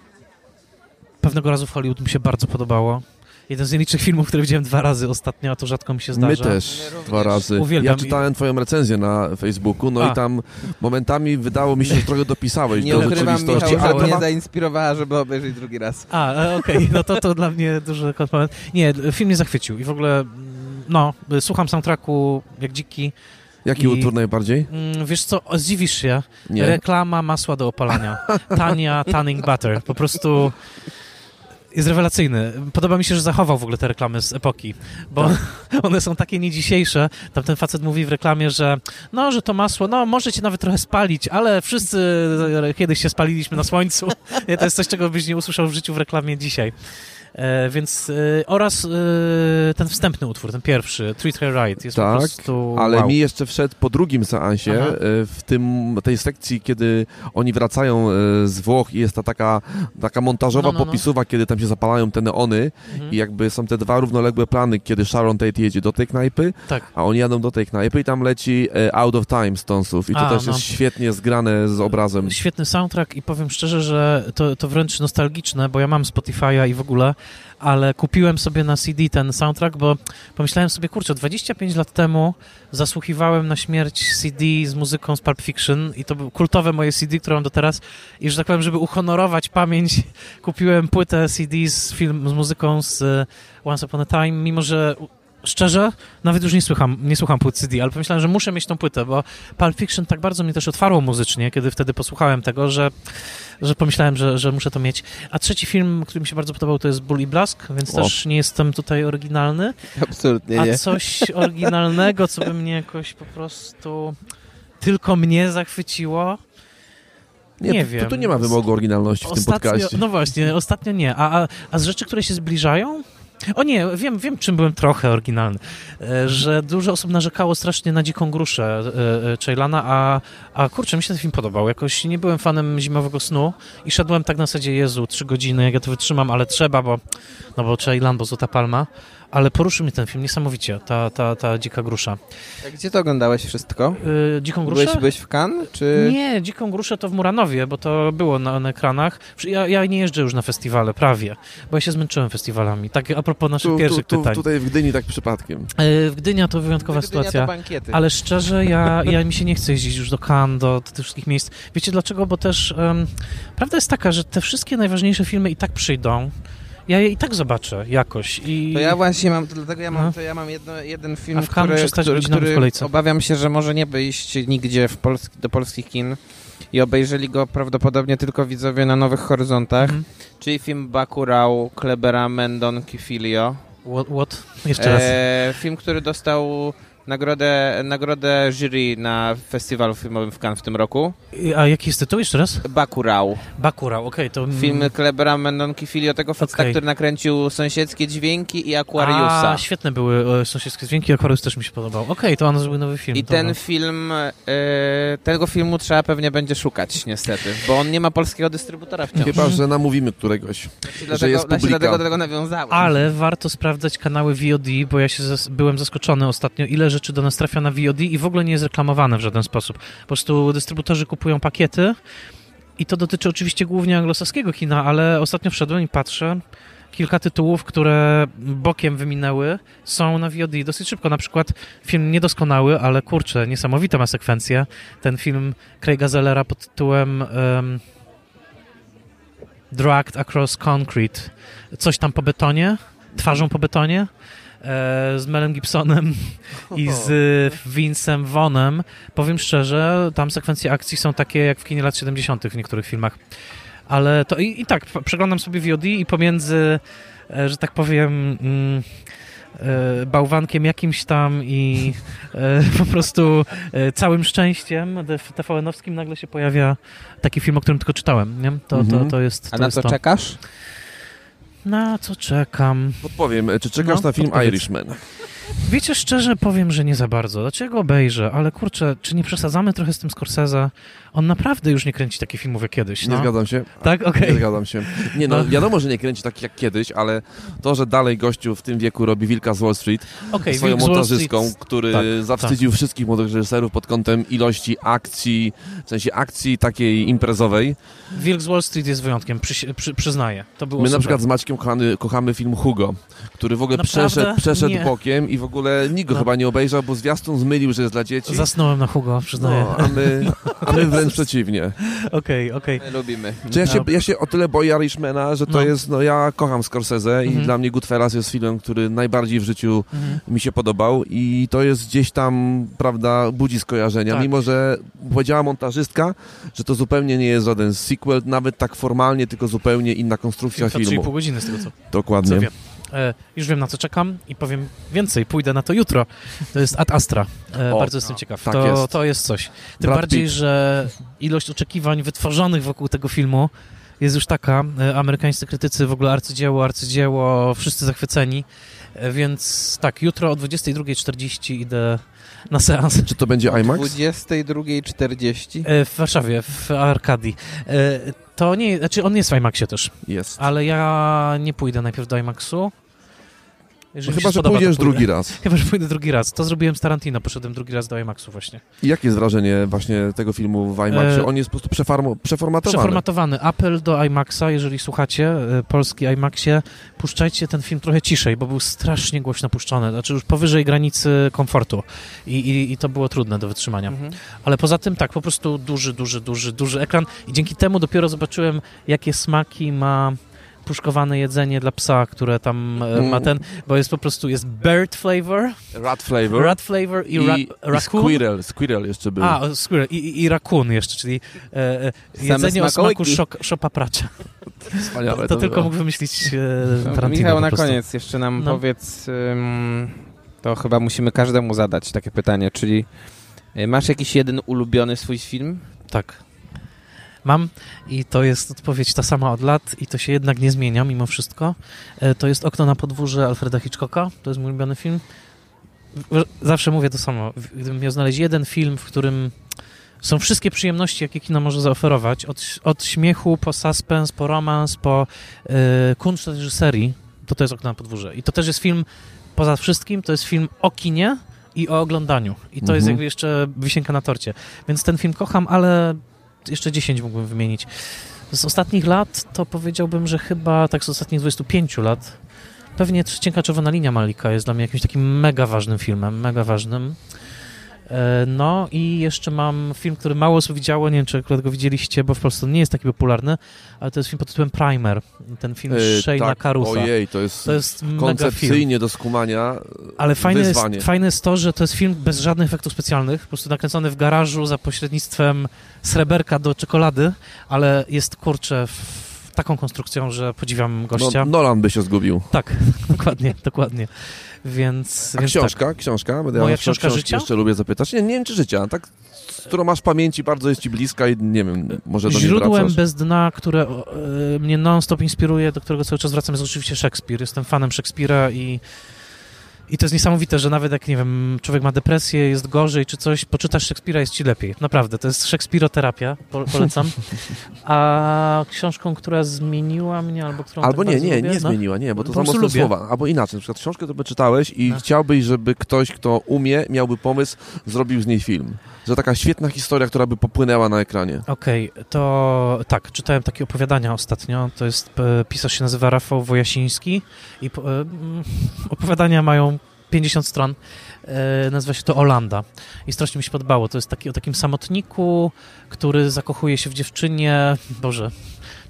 pewnego razu w Hollywood mi się bardzo podobało. Jeden z nielicznych filmów, które widziałem dwa razy ostatnio, a to rzadko mi się zdarza. My też dwa razy. Uwielbiam. Ja czytałem twoją recenzję na Facebooku, no a. i tam momentami wydało mi się, że trochę dopisałeś nie do rzeczywistości. Michał, ale mnie zainspirowała, żeby obejrzeć drugi raz. A, e, okej, okay. no to, to dla mnie duży komplement. Nie, film mnie zachwycił i w ogóle, no, słucham soundtracku jak dziki. Jaki I, utwór najbardziej? Mm, wiesz co, zdziwisz się. Nie. Reklama masła do opalania. Tania tanning butter. Po prostu jest rewelacyjny. Podoba mi się, że zachował w ogóle te reklamy z epoki, bo tak. one są takie nie dzisiejsze. Tam ten facet mówi w reklamie, że no, że to masło, no, możecie nawet trochę spalić, ale wszyscy kiedyś się spaliliśmy na słońcu. to jest coś, czego byś nie usłyszał w życiu w reklamie dzisiaj. E, więc e, oraz e, ten wstępny utwór, ten pierwszy, Treat Her Right, jest tak, po prostu ale wow. mi jeszcze wszedł po drugim seansie, Aha. w tym, tej sekcji, kiedy oni wracają z Włoch i jest ta taka, taka montażowa no, no, no. popisuwa, kiedy tam się zapalają te neony mhm. i jakby są te dwa równoległe plany, kiedy Sharon Tate jedzie do tej knajpy, tak. a oni jadą do tej knajpy i tam leci Out of Time Stonesów i to a, też jest no. świetnie zgrane z obrazem. Świetny soundtrack i powiem szczerze, że to, to wręcz nostalgiczne, bo ja mam Spotify'a i w ogóle ale kupiłem sobie na CD ten soundtrack, bo pomyślałem sobie, kurczę, 25 lat temu zasłuchiwałem na śmierć CD z muzyką z Pulp Fiction i to było kultowe moje CD, które mam do teraz. I że tak powiem, żeby uhonorować pamięć, kupiłem płytę CD z, film, z muzyką z Once Upon a Time, mimo że szczerze, nawet już nie słucham, nie słucham płyt CD, ale pomyślałem, że muszę mieć tą płytę, bo Pulp Fiction tak bardzo mnie też otwarło muzycznie, kiedy wtedy posłuchałem tego, że, że pomyślałem, że, że muszę to mieć. A trzeci film, który mi się bardzo podobał, to jest Ból i Blask, więc o. też nie jestem tutaj oryginalny. Absolutnie A nie. coś oryginalnego, co by mnie jakoś po prostu tylko mnie zachwyciło. Nie, nie tu, wiem. Tu nie ma wymogu oryginalności w ostatnio, tym podcaście. No właśnie, ostatnio nie. A, a, a z rzeczy, które się zbliżają, o nie, wiem, wiem, czym byłem trochę oryginalny. E, że dużo osób narzekało strasznie na dziką gruszę e, e, Chaylana, a, a kurczę, mi się ten film podobał. Jakoś nie byłem fanem zimowego snu i szedłem tak na zasadzie, Jezu, trzy godziny, jak ja to wytrzymam, ale trzeba, bo, no bo Chaylan, bo Złota Palma ale poruszył mnie ten film niesamowicie, ta, ta, ta dzika grusza. A gdzie to oglądałeś wszystko? Yy, dziką gruszę? Byłeś, byłeś w Cannes, czy... Nie, dziką gruszę to w Muranowie, bo to było na, na ekranach. Ja, ja, nie jeżdżę już na festiwale, prawie, bo ja się zmęczyłem festiwalami. Tak a propos naszych tu, pierwszych tu, tu, pytań. Tutaj w Gdyni tak przypadkiem. Yy, w Gdynia to wyjątkowa Gdynia sytuacja, to ale szczerze, ja, ja mi się nie chcę jeździć już do Cannes, do, do tych wszystkich miejsc. Wiecie dlaczego? Bo też um, prawda jest taka, że te wszystkie najważniejsze filmy i tak przyjdą ja je i tak zobaczę jakoś. I... To ja właśnie mam, dlatego ja mam, no. to ja mam jedno, jeden film, który, który, który obawiam się, że może nie wyjść nigdzie w Polski, do polskich kin i obejrzeli go prawdopodobnie tylko widzowie na Nowych Horyzontach, mm. czyli film Bakurau Klebera Mendon Kifilio. What? what? Jeszcze raz. E, film, który dostał nagrodę, nagrodę jury na festiwalu filmowym w Cannes w tym roku. A jaki jest tytuł jeszcze raz? Bakurau. Bakurau, okej. Okay, to... Film Klebera Mendonki Filio, tego faceta, okay. który nakręcił Sąsiedzkie Dźwięki i Aquariusa. A, świetne były e, Sąsiedzkie Dźwięki, Aquarius też mi się podobał. Okej, okay, to on zrobił nowy film. I ten film, e, tego filmu trzeba pewnie będzie szukać, niestety, bo on nie ma polskiego dystrybutora wciąż. Chyba, że namówimy któregoś, dlatego, że jest publika. Dlatego, dlatego nawiązałem. Ale warto sprawdzać kanały VOD, bo ja się zas byłem zaskoczony ostatnio, ile rzeczy do nas trafia na VOD i w ogóle nie jest reklamowane w żaden sposób. Po prostu dystrybutorzy kupują pakiety i to dotyczy oczywiście głównie anglosaskiego kina, ale ostatnio wszedłem i patrzę, kilka tytułów, które bokiem wyminęły, są na VOD dosyć szybko. Na przykład film niedoskonały, ale kurczę, niesamowita ma sekwencja. Ten film Craiga Zellera pod tytułem um, Dragged Across Concrete. Coś tam po betonie, twarzą po betonie. E, z Melem Gibsonem i z Vincem Vonem. Powiem szczerze, tam sekwencje akcji są takie jak w kinie lat 70. w niektórych filmach. Ale to i, i tak, przeglądam sobie VOD i pomiędzy, e, że tak powiem, mm, e, bałwankiem jakimś tam i po prostu całym szczęściem TVN-owskim nagle się pojawia taki film, o którym tylko czytałem. Nie? To, mhm. to, to jest. To A na co to. czekasz? Na co czekam? Podpowiem, czy czekasz no, na film podpowiedz. Irishman? Wiecie, szczerze powiem, że nie za bardzo. Dlaczego obejrzę? Ale kurczę, czy nie przesadzamy trochę z tym Scorsese? On naprawdę już nie kręci takich filmów jak kiedyś. No? Nie zgadzam się. Tak? Okej. Okay. Nie zgadzam się. Nie no, no, wiadomo, że nie kręci takich jak kiedyś, ale to, że dalej gościu w tym wieku robi Wilka z Wall Street okay, swoją montażystką, który tak, zawstydził tak. wszystkich młodych reżyserów pod kątem ilości akcji, w sensie akcji takiej imprezowej. Wilk z Wall Street jest wyjątkiem, przy, przy, przyznaję. To było My super. na przykład z Maćkiem kochamy, kochamy film Hugo, który w ogóle przeszedł, przeszedł bokiem i w ogóle nikt go no. chyba nie obejrzał, bo zwiastun zmylił, że jest dla dzieci. Zasnąłem na Hugo, przyznaję. No, a my, a my wręcz przeciwnie. Okej, okej. Okay. Lubimy. Czy ja, się, no. ja się o tyle boję Irishmana, że to no. jest, no ja kocham Scorsese mhm. i dla mnie Goodfellas jest filmem, który najbardziej w życiu mhm. mi się podobał i to jest gdzieś tam, prawda, budzi skojarzenia, tak. mimo że powiedziała montażystka, że to zupełnie nie jest żaden sequel, nawet tak formalnie, tylko zupełnie inna konstrukcja filmu. 3,5 godziny z tego co. Dokładnie. Co już wiem na co czekam i powiem więcej, pójdę na to jutro. To jest Ad Astra. E, o, bardzo jestem ciekaw. Tak to, jest. to jest coś. Tym Brad bardziej, Pitt. że ilość oczekiwań wytworzonych wokół tego filmu jest już taka. E, amerykańscy krytycy w ogóle arcydzieło, arcydzieło, wszyscy zachwyceni. E, więc tak, jutro o 22.40 idę na seans. Czy to będzie IMAX? 22.40? E, w Warszawie, w Arkadii. To nie, znaczy on jest w IMAXie też. Jest. Ale ja nie pójdę najpierw do IMAXu. Jeżeli no chyba, że spodoba, pójdziesz drugi raz. Chyba, że pójdę drugi raz. To zrobiłem z Tarantino, poszedłem drugi raz do IMAXu właśnie. I jakie jest wrażenie właśnie tego filmu w IMAXie? E... On jest po prostu przeformatowany. Przeformatowany. Apel do IMAXa, jeżeli słuchacie, e, polski IMAXie, puszczajcie ten film trochę ciszej, bo był strasznie głośno puszczony, znaczy już powyżej granicy komfortu i, i, i to było trudne do wytrzymania. Mhm. Ale poza tym tak, po prostu duży, duży, duży, duży ekran i dzięki temu dopiero zobaczyłem, jakie smaki ma puszkowane jedzenie dla psa, które tam e, ma ten, bo jest po prostu, jest bird flavor. Rat flavor. Rat flavor i, ra, I, raccoon. I squirrel, squirrel jeszcze był. A, squirrel i, i, i raccoon jeszcze, czyli e, e jedzenie o smaku szok, szopa pracza. Wspaniałe to, to, to tylko mógł wymyślić e, Tarantino Michał, na koniec jeszcze nam no. powiedz, um, to chyba musimy każdemu zadać takie pytanie, czyli e, masz jakiś jeden ulubiony swój film? Tak mam i to jest odpowiedź ta sama od lat i to się jednak nie zmienia mimo wszystko. E, to jest Okno na podwórze Alfreda Hitchcocka, to jest mój ulubiony film. Zawsze mówię to samo. Gdybym miał znaleźć jeden film, w którym są wszystkie przyjemności, jakie kino może zaoferować, od, od śmiechu po suspens, po romans, po yy, kunszt reżyserii, to to jest Okno na podwórze. I to też jest film, poza wszystkim, to jest film o kinie i o oglądaniu. I to mhm. jest jakby jeszcze wisienka na torcie. Więc ten film kocham, ale jeszcze 10 mógłbym wymienić. Z ostatnich lat to powiedziałbym, że chyba tak z ostatnich 25 lat pewnie Cienka Czerwona Linia Malika jest dla mnie jakimś takim mega ważnym filmem, mega ważnym. E, no i jeszcze mam film, który mało osób widziało, nie wiem czy akurat go widzieliście, bo w Polsce nie jest taki popularny, ale to jest film pod tytułem Primer, ten film yy, Shane'a tak, Carusa. Ojej, to jest, to jest koncepcyjnie do skumania Ale fajne jest, fajne jest to, że to jest film bez żadnych efektów specjalnych, po prostu nakręcony w garażu za pośrednictwem sreberka do czekolady, ale jest, kurczę, taką konstrukcją, że podziwiam gościa. No, Nolan by się zgubił. Tak, dokładnie, dokładnie. Więc, A więc książka? Tak. Książka? Będę Moja książka życia? Jeszcze lubię zapytać. Nie, nie wiem, czy życia. Tak, którą masz pamięci, bardzo jest ci bliska i nie wiem, może do Źródłem bez dna, które e, mnie non-stop inspiruje, do którego cały czas wracam, jest oczywiście Szekspir. Jestem fanem Szekspira i i to jest niesamowite, że nawet jak, nie wiem, człowiek ma depresję, jest gorzej czy coś, poczytasz Szekspira, jest ci lepiej. Naprawdę, to jest szekspiroterapia, po, polecam. A książką, która zmieniła mnie, albo którą Albo tak nie, nie, lubię, nie no? zmieniła, nie, bo to są mocne słowa. Albo inaczej, na przykład książkę to by czytałeś i no. chciałbyś, żeby ktoś, kto umie, miałby pomysł, zrobił z niej film. Że taka świetna historia, która by popłynęła na ekranie. Okej, okay, to tak, czytałem takie opowiadania ostatnio. To jest, e, pisarz się nazywa Rafał Wojasiński i e, mm, opowiadania mają 50 stron. E, nazywa się to Olanda. I strasznie mi się podobało. To jest taki o takim samotniku, który zakochuje się w dziewczynie. Boże,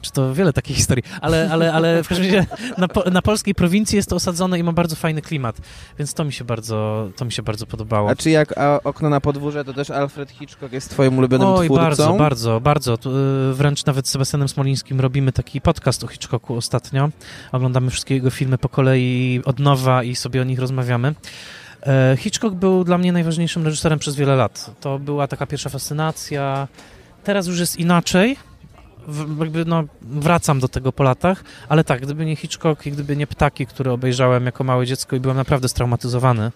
czy to wiele takich historii, ale, ale, ale w każdym razie na, na, polskiej prowincji jest to osadzone i ma bardzo fajny klimat, więc to mi się bardzo, to mi się bardzo podobało. A czy jak a Okno na podwórze, to też Alfred Hitchcock jest twoim ulubionym Oj, twórcą? bardzo, bardzo, bardzo. Y, wręcz nawet z Sebastianem Smolińskim robimy taki podcast o Hitchcocku ostatnio. Oglądamy wszystkie jego filmy po kolei od nowa i sobie o nich rozmawiamy. E, Hitchcock był dla mnie najważniejszym reżyserem przez wiele lat. To była taka pierwsza fascynacja. Teraz już jest inaczej, jakby no, wracam do tego po latach, ale tak, gdyby nie Hitchcock i gdyby nie Ptaki, które obejrzałem jako małe dziecko i byłem naprawdę straumatyzowany,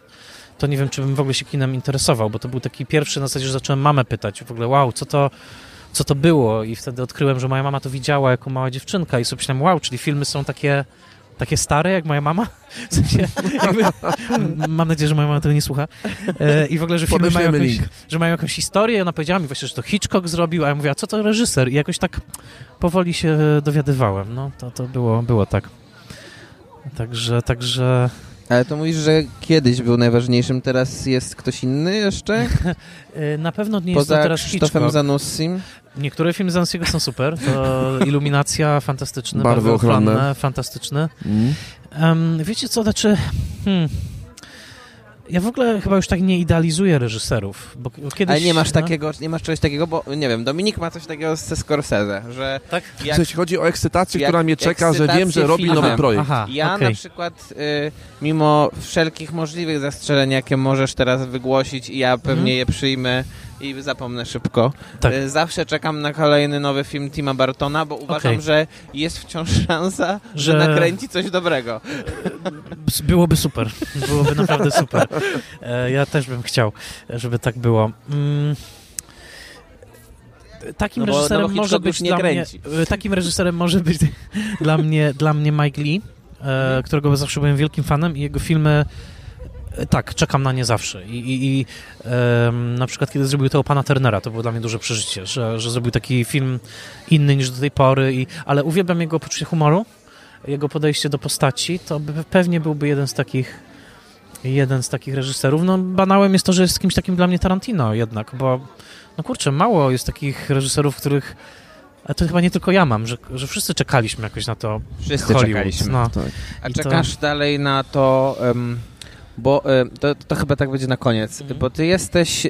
to nie wiem, czy bym w ogóle się kinem interesował, bo to był taki pierwszy na zasadzie, że zacząłem mamę pytać w ogóle, wow, co to, co to było? I wtedy odkryłem, że moja mama to widziała jako mała dziewczynka i sobie myślałem, wow, czyli filmy są takie takie stare jak moja mama. W sensie, jakby, mam nadzieję, że moja mama tego nie słucha. E, I w ogóle, że filmy mają jakąś, że mają jakąś historię. Ona powiedziała mi właśnie, że to Hitchcock zrobił, a ja mówię, a co to reżyser? I jakoś tak powoli się dowiadywałem. No, to, to było, było tak. Także, także Ale to mówisz, że kiedyś był najważniejszym, teraz jest ktoś inny jeszcze? Y, na pewno nie Poza jest to teraz Krzysztofem Zanussim? Niektóre filmy Zanussiego są super. To Iluminacja, fantastyczny. Barwy ochronne. Fantastyczny. Mm. Um, wiecie co, znaczy... Hmm, ja w ogóle chyba już tak nie idealizuję reżyserów, bo kiedyś... Ale nie masz no... takiego, nie masz czegoś takiego, bo nie wiem, Dominik ma coś takiego ze Scorsese, że... Tak? Jak, chodzi o ekscytację, która mnie czeka, że wiem, że robi nowy projekt. Aha, ja okay. na przykład, y, mimo wszelkich możliwych zastrzeżeń, jakie możesz teraz wygłosić i ja pewnie mhm. je przyjmę, i zapomnę szybko. Tak. E, zawsze czekam na kolejny nowy film Tima Bartona, bo uważam, okay. że jest wciąż szansa, że... że nakręci coś dobrego. Byłoby super. Byłoby naprawdę super. E, ja też bym chciał, żeby tak było. Mm takim no reżyserem no może być kręci. mnie, takim reżyserem może być dla mnie, dla mnie Mike Lee, e, którego zawsze byłem wielkim fanem i jego filmy tak, czekam na nie zawsze. I, i, i um, na przykład, kiedy zrobił to pana Turnera, to było dla mnie duże przeżycie, że, że zrobił taki film inny niż do tej pory, i, ale uwielbiam jego poczucie humoru, jego podejście do postaci, to by, pewnie byłby jeden z takich jeden z takich reżyserów. No, banałem jest to, że jest kimś takim dla mnie Tarantino jednak, bo no kurczę, mało jest takich reżyserów, których a to chyba nie tylko ja mam, że, że wszyscy czekaliśmy jakoś na to Wszyscy Hollywood. czekaliśmy. No. Tak. A czekasz to... dalej na to... Um bo to, to chyba tak będzie na koniec, mhm. bo ty jesteś...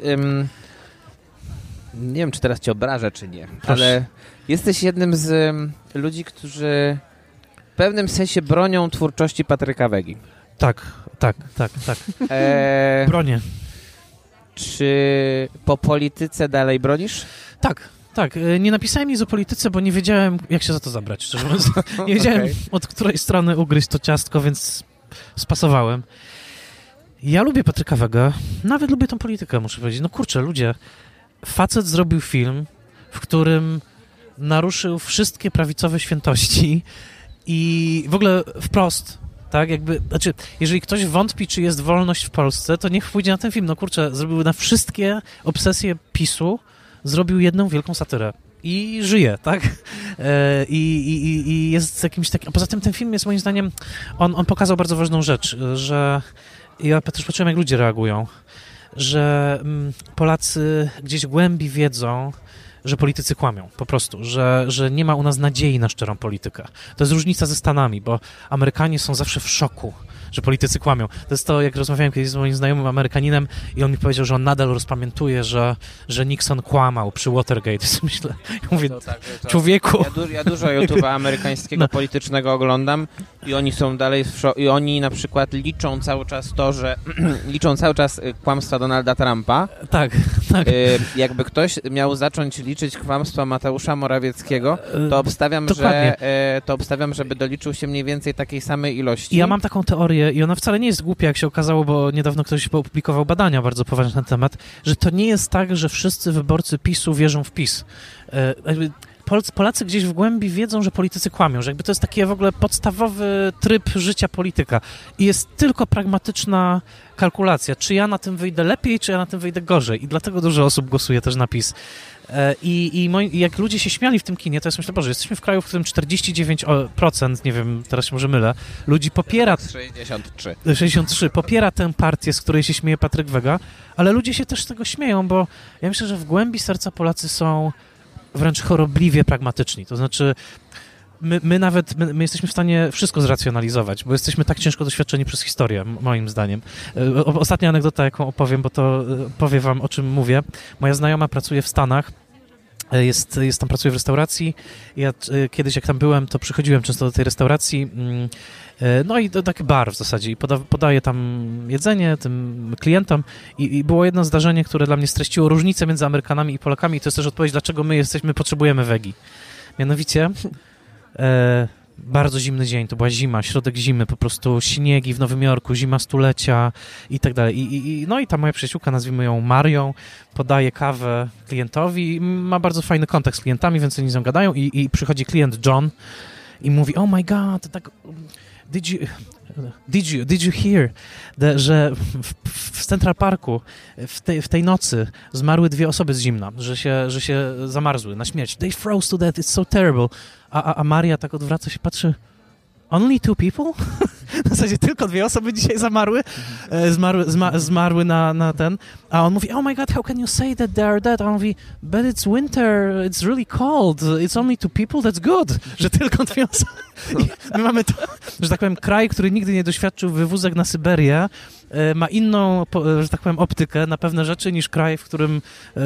Nie wiem, czy teraz cię obrażę, czy nie, ale jesteś jednym z ludzi, którzy w pewnym sensie bronią twórczości Patryka Wegi. Tak, tak, tak, tak. E... Bronię. Czy po polityce dalej bronisz? Tak, tak. E, nie napisałem nic o polityce, bo nie wiedziałem, jak się za to zabrać, szczerze mówiąc. Nie wiedziałem, okay. od której strony ugryźć to ciastko, więc spasowałem. Ja lubię Patryka Wega, nawet lubię tą politykę, muszę powiedzieć. No kurczę, ludzie, facet zrobił film, w którym naruszył wszystkie prawicowe świętości i w ogóle wprost, tak, jakby, znaczy, jeżeli ktoś wątpi, czy jest wolność w Polsce, to niech pójdzie na ten film. No kurczę, zrobił na wszystkie obsesje PiSu, zrobił jedną wielką satyrę i żyje, tak? E, I, i, i jest jakimś takim... A poza tym ten film jest moim zdaniem... On, on pokazał bardzo ważną rzecz, że ja też patrzyłem, jak ludzie reagują, że mm, Polacy gdzieś głębi wiedzą, że politycy kłamią, po prostu, że, że nie ma u nas nadziei na szczerą politykę. To jest różnica ze Stanami, bo Amerykanie są zawsze w szoku że politycy kłamią. To jest to, jak rozmawiałem kiedyś z moim znajomym Amerykaninem i on mi powiedział, że on nadal rozpamiętuje, że, że Nixon kłamał przy Watergate. myślę, ja mówię, to tak, człowieku... Ja, du ja dużo YouTube'a amerykańskiego no. politycznego oglądam i oni są dalej i oni na przykład liczą cały czas to, że liczą cały czas y, kłamstwa Donalda Trumpa. Tak, tak. Y, jakby ktoś miał zacząć liczyć kłamstwa Mateusza Morawieckiego, to obstawiam, że y, to obstawiam, żeby doliczył się mniej więcej takiej samej ilości. Ja mam taką teorię, i ona wcale nie jest głupia, jak się okazało, bo niedawno ktoś opublikował badania bardzo poważne na temat, że to nie jest tak, że wszyscy wyborcy PiSu wierzą w PiS. Polacy gdzieś w głębi wiedzą, że politycy kłamią, że jakby to jest taki w ogóle podstawowy tryb życia polityka i jest tylko pragmatyczna kalkulacja, czy ja na tym wyjdę lepiej, czy ja na tym wyjdę gorzej i dlatego dużo osób głosuje też na PiS. E, I, i moi, jak ludzie się śmiali w tym kinie, to ja myślę, Boże, jesteśmy w kraju, w którym 49%, nie wiem, teraz się może mylę, ludzi popiera... 63. 63, popiera tę partię, z której się śmieje Patryk Wega, ale ludzie się też z tego śmieją, bo ja myślę, że w głębi serca Polacy są wręcz chorobliwie pragmatyczni. To znaczy, my, my nawet, my, my, jesteśmy w stanie wszystko zracjonalizować, bo jesteśmy tak ciężko doświadczeni przez historię, moim zdaniem. E, ostatnia anegdota, jaką opowiem, bo to e, powie wam, o czym mówię. Moja znajoma pracuje w Stanach, jest, jest tam, pracuje w restauracji. Ja kiedyś, jak tam byłem, to przychodziłem często do tej restauracji. Mm, no i to taki bar w zasadzie. I poda, podaję tam jedzenie tym klientom. I, I, było jedno zdarzenie, które dla mnie streściło różnicę między Amerykanami i Polakami. I to jest też odpowiedź, dlaczego my jesteśmy, potrzebujemy wegi. Mianowicie E, bardzo zimny dzień, to była zima, środek zimy, po prostu śniegi w Nowym Jorku, zima stulecia i tak dalej. I, i, no i ta moja przyjaciółka, nazwijmy ją Marią, podaje kawę klientowi ma bardzo fajny kontakt z klientami, więc oni z nią gadają i, i przychodzi klient John i mówi, oh my god, tak did you, did you, did you hear, the, że w, w, Central Parku w tej, w tej nocy zmarły dwie osoby z zimna, że się, że się zamarzły na śmierć. They froze to death, it's so terrible. A, a, Maria tak odwraca się, patrzy, only two people? w zasadzie tylko dwie osoby dzisiaj zamarły, e, zmarły, zma, zmarły na, na ten, a on mówi, oh my god, how can you say that they are dead? A on mówi, but it's winter, it's really cold, it's only two people, that's good, że tylko dwie osoby. my mamy to, że tak powiem, kraj, który nigdy nie doświadczył wywózek na Syberię, ma inną, że tak powiem, optykę na pewne rzeczy niż kraj, w którym e,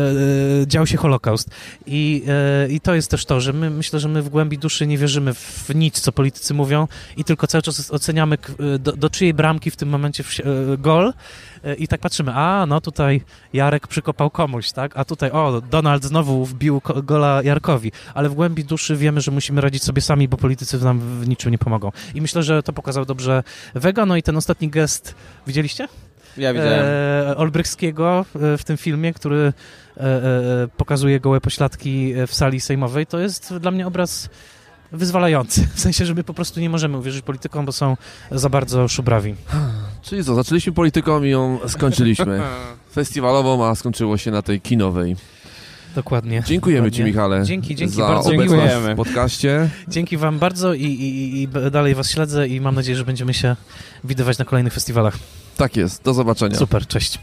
dział się Holokaust. I, I to jest też to, że my, myślę, że my w głębi duszy nie wierzymy w nic, co politycy mówią i tylko cały czas oceniamy do, do czyjej bramki w tym momencie gol i tak patrzymy, a no tutaj Jarek przykopał komuś, tak? A tutaj, o, Donald znowu wbił gola Jarkowi, ale w głębi duszy wiemy, że musimy radzić sobie sami, bo politycy nam w niczym nie pomogą. I myślę, że to pokazał dobrze Vega, no i ten ostatni gest, widzieliście? Ja widziałem. E, Olbrychskiego e, w tym filmie, który e, e, pokazuje gołe pośladki w sali sejmowej, to jest dla mnie obraz wyzwalający. W sensie, że my po prostu nie możemy uwierzyć politykom, bo są za bardzo szubrawi. Czyli co, zaczęliśmy polityką i ją skończyliśmy. Festiwalową, a skończyło się na tej kinowej. Dokładnie. Dziękujemy dokładnie. Ci, Michale. Dzięki, dzięki za bardzo. Dziękujemy. w podcaście. Dzięki Wam bardzo i, i, i dalej Was śledzę i mam nadzieję, że będziemy się widywać na kolejnych festiwalach. Tak jest. Do zobaczenia. Super, cześć.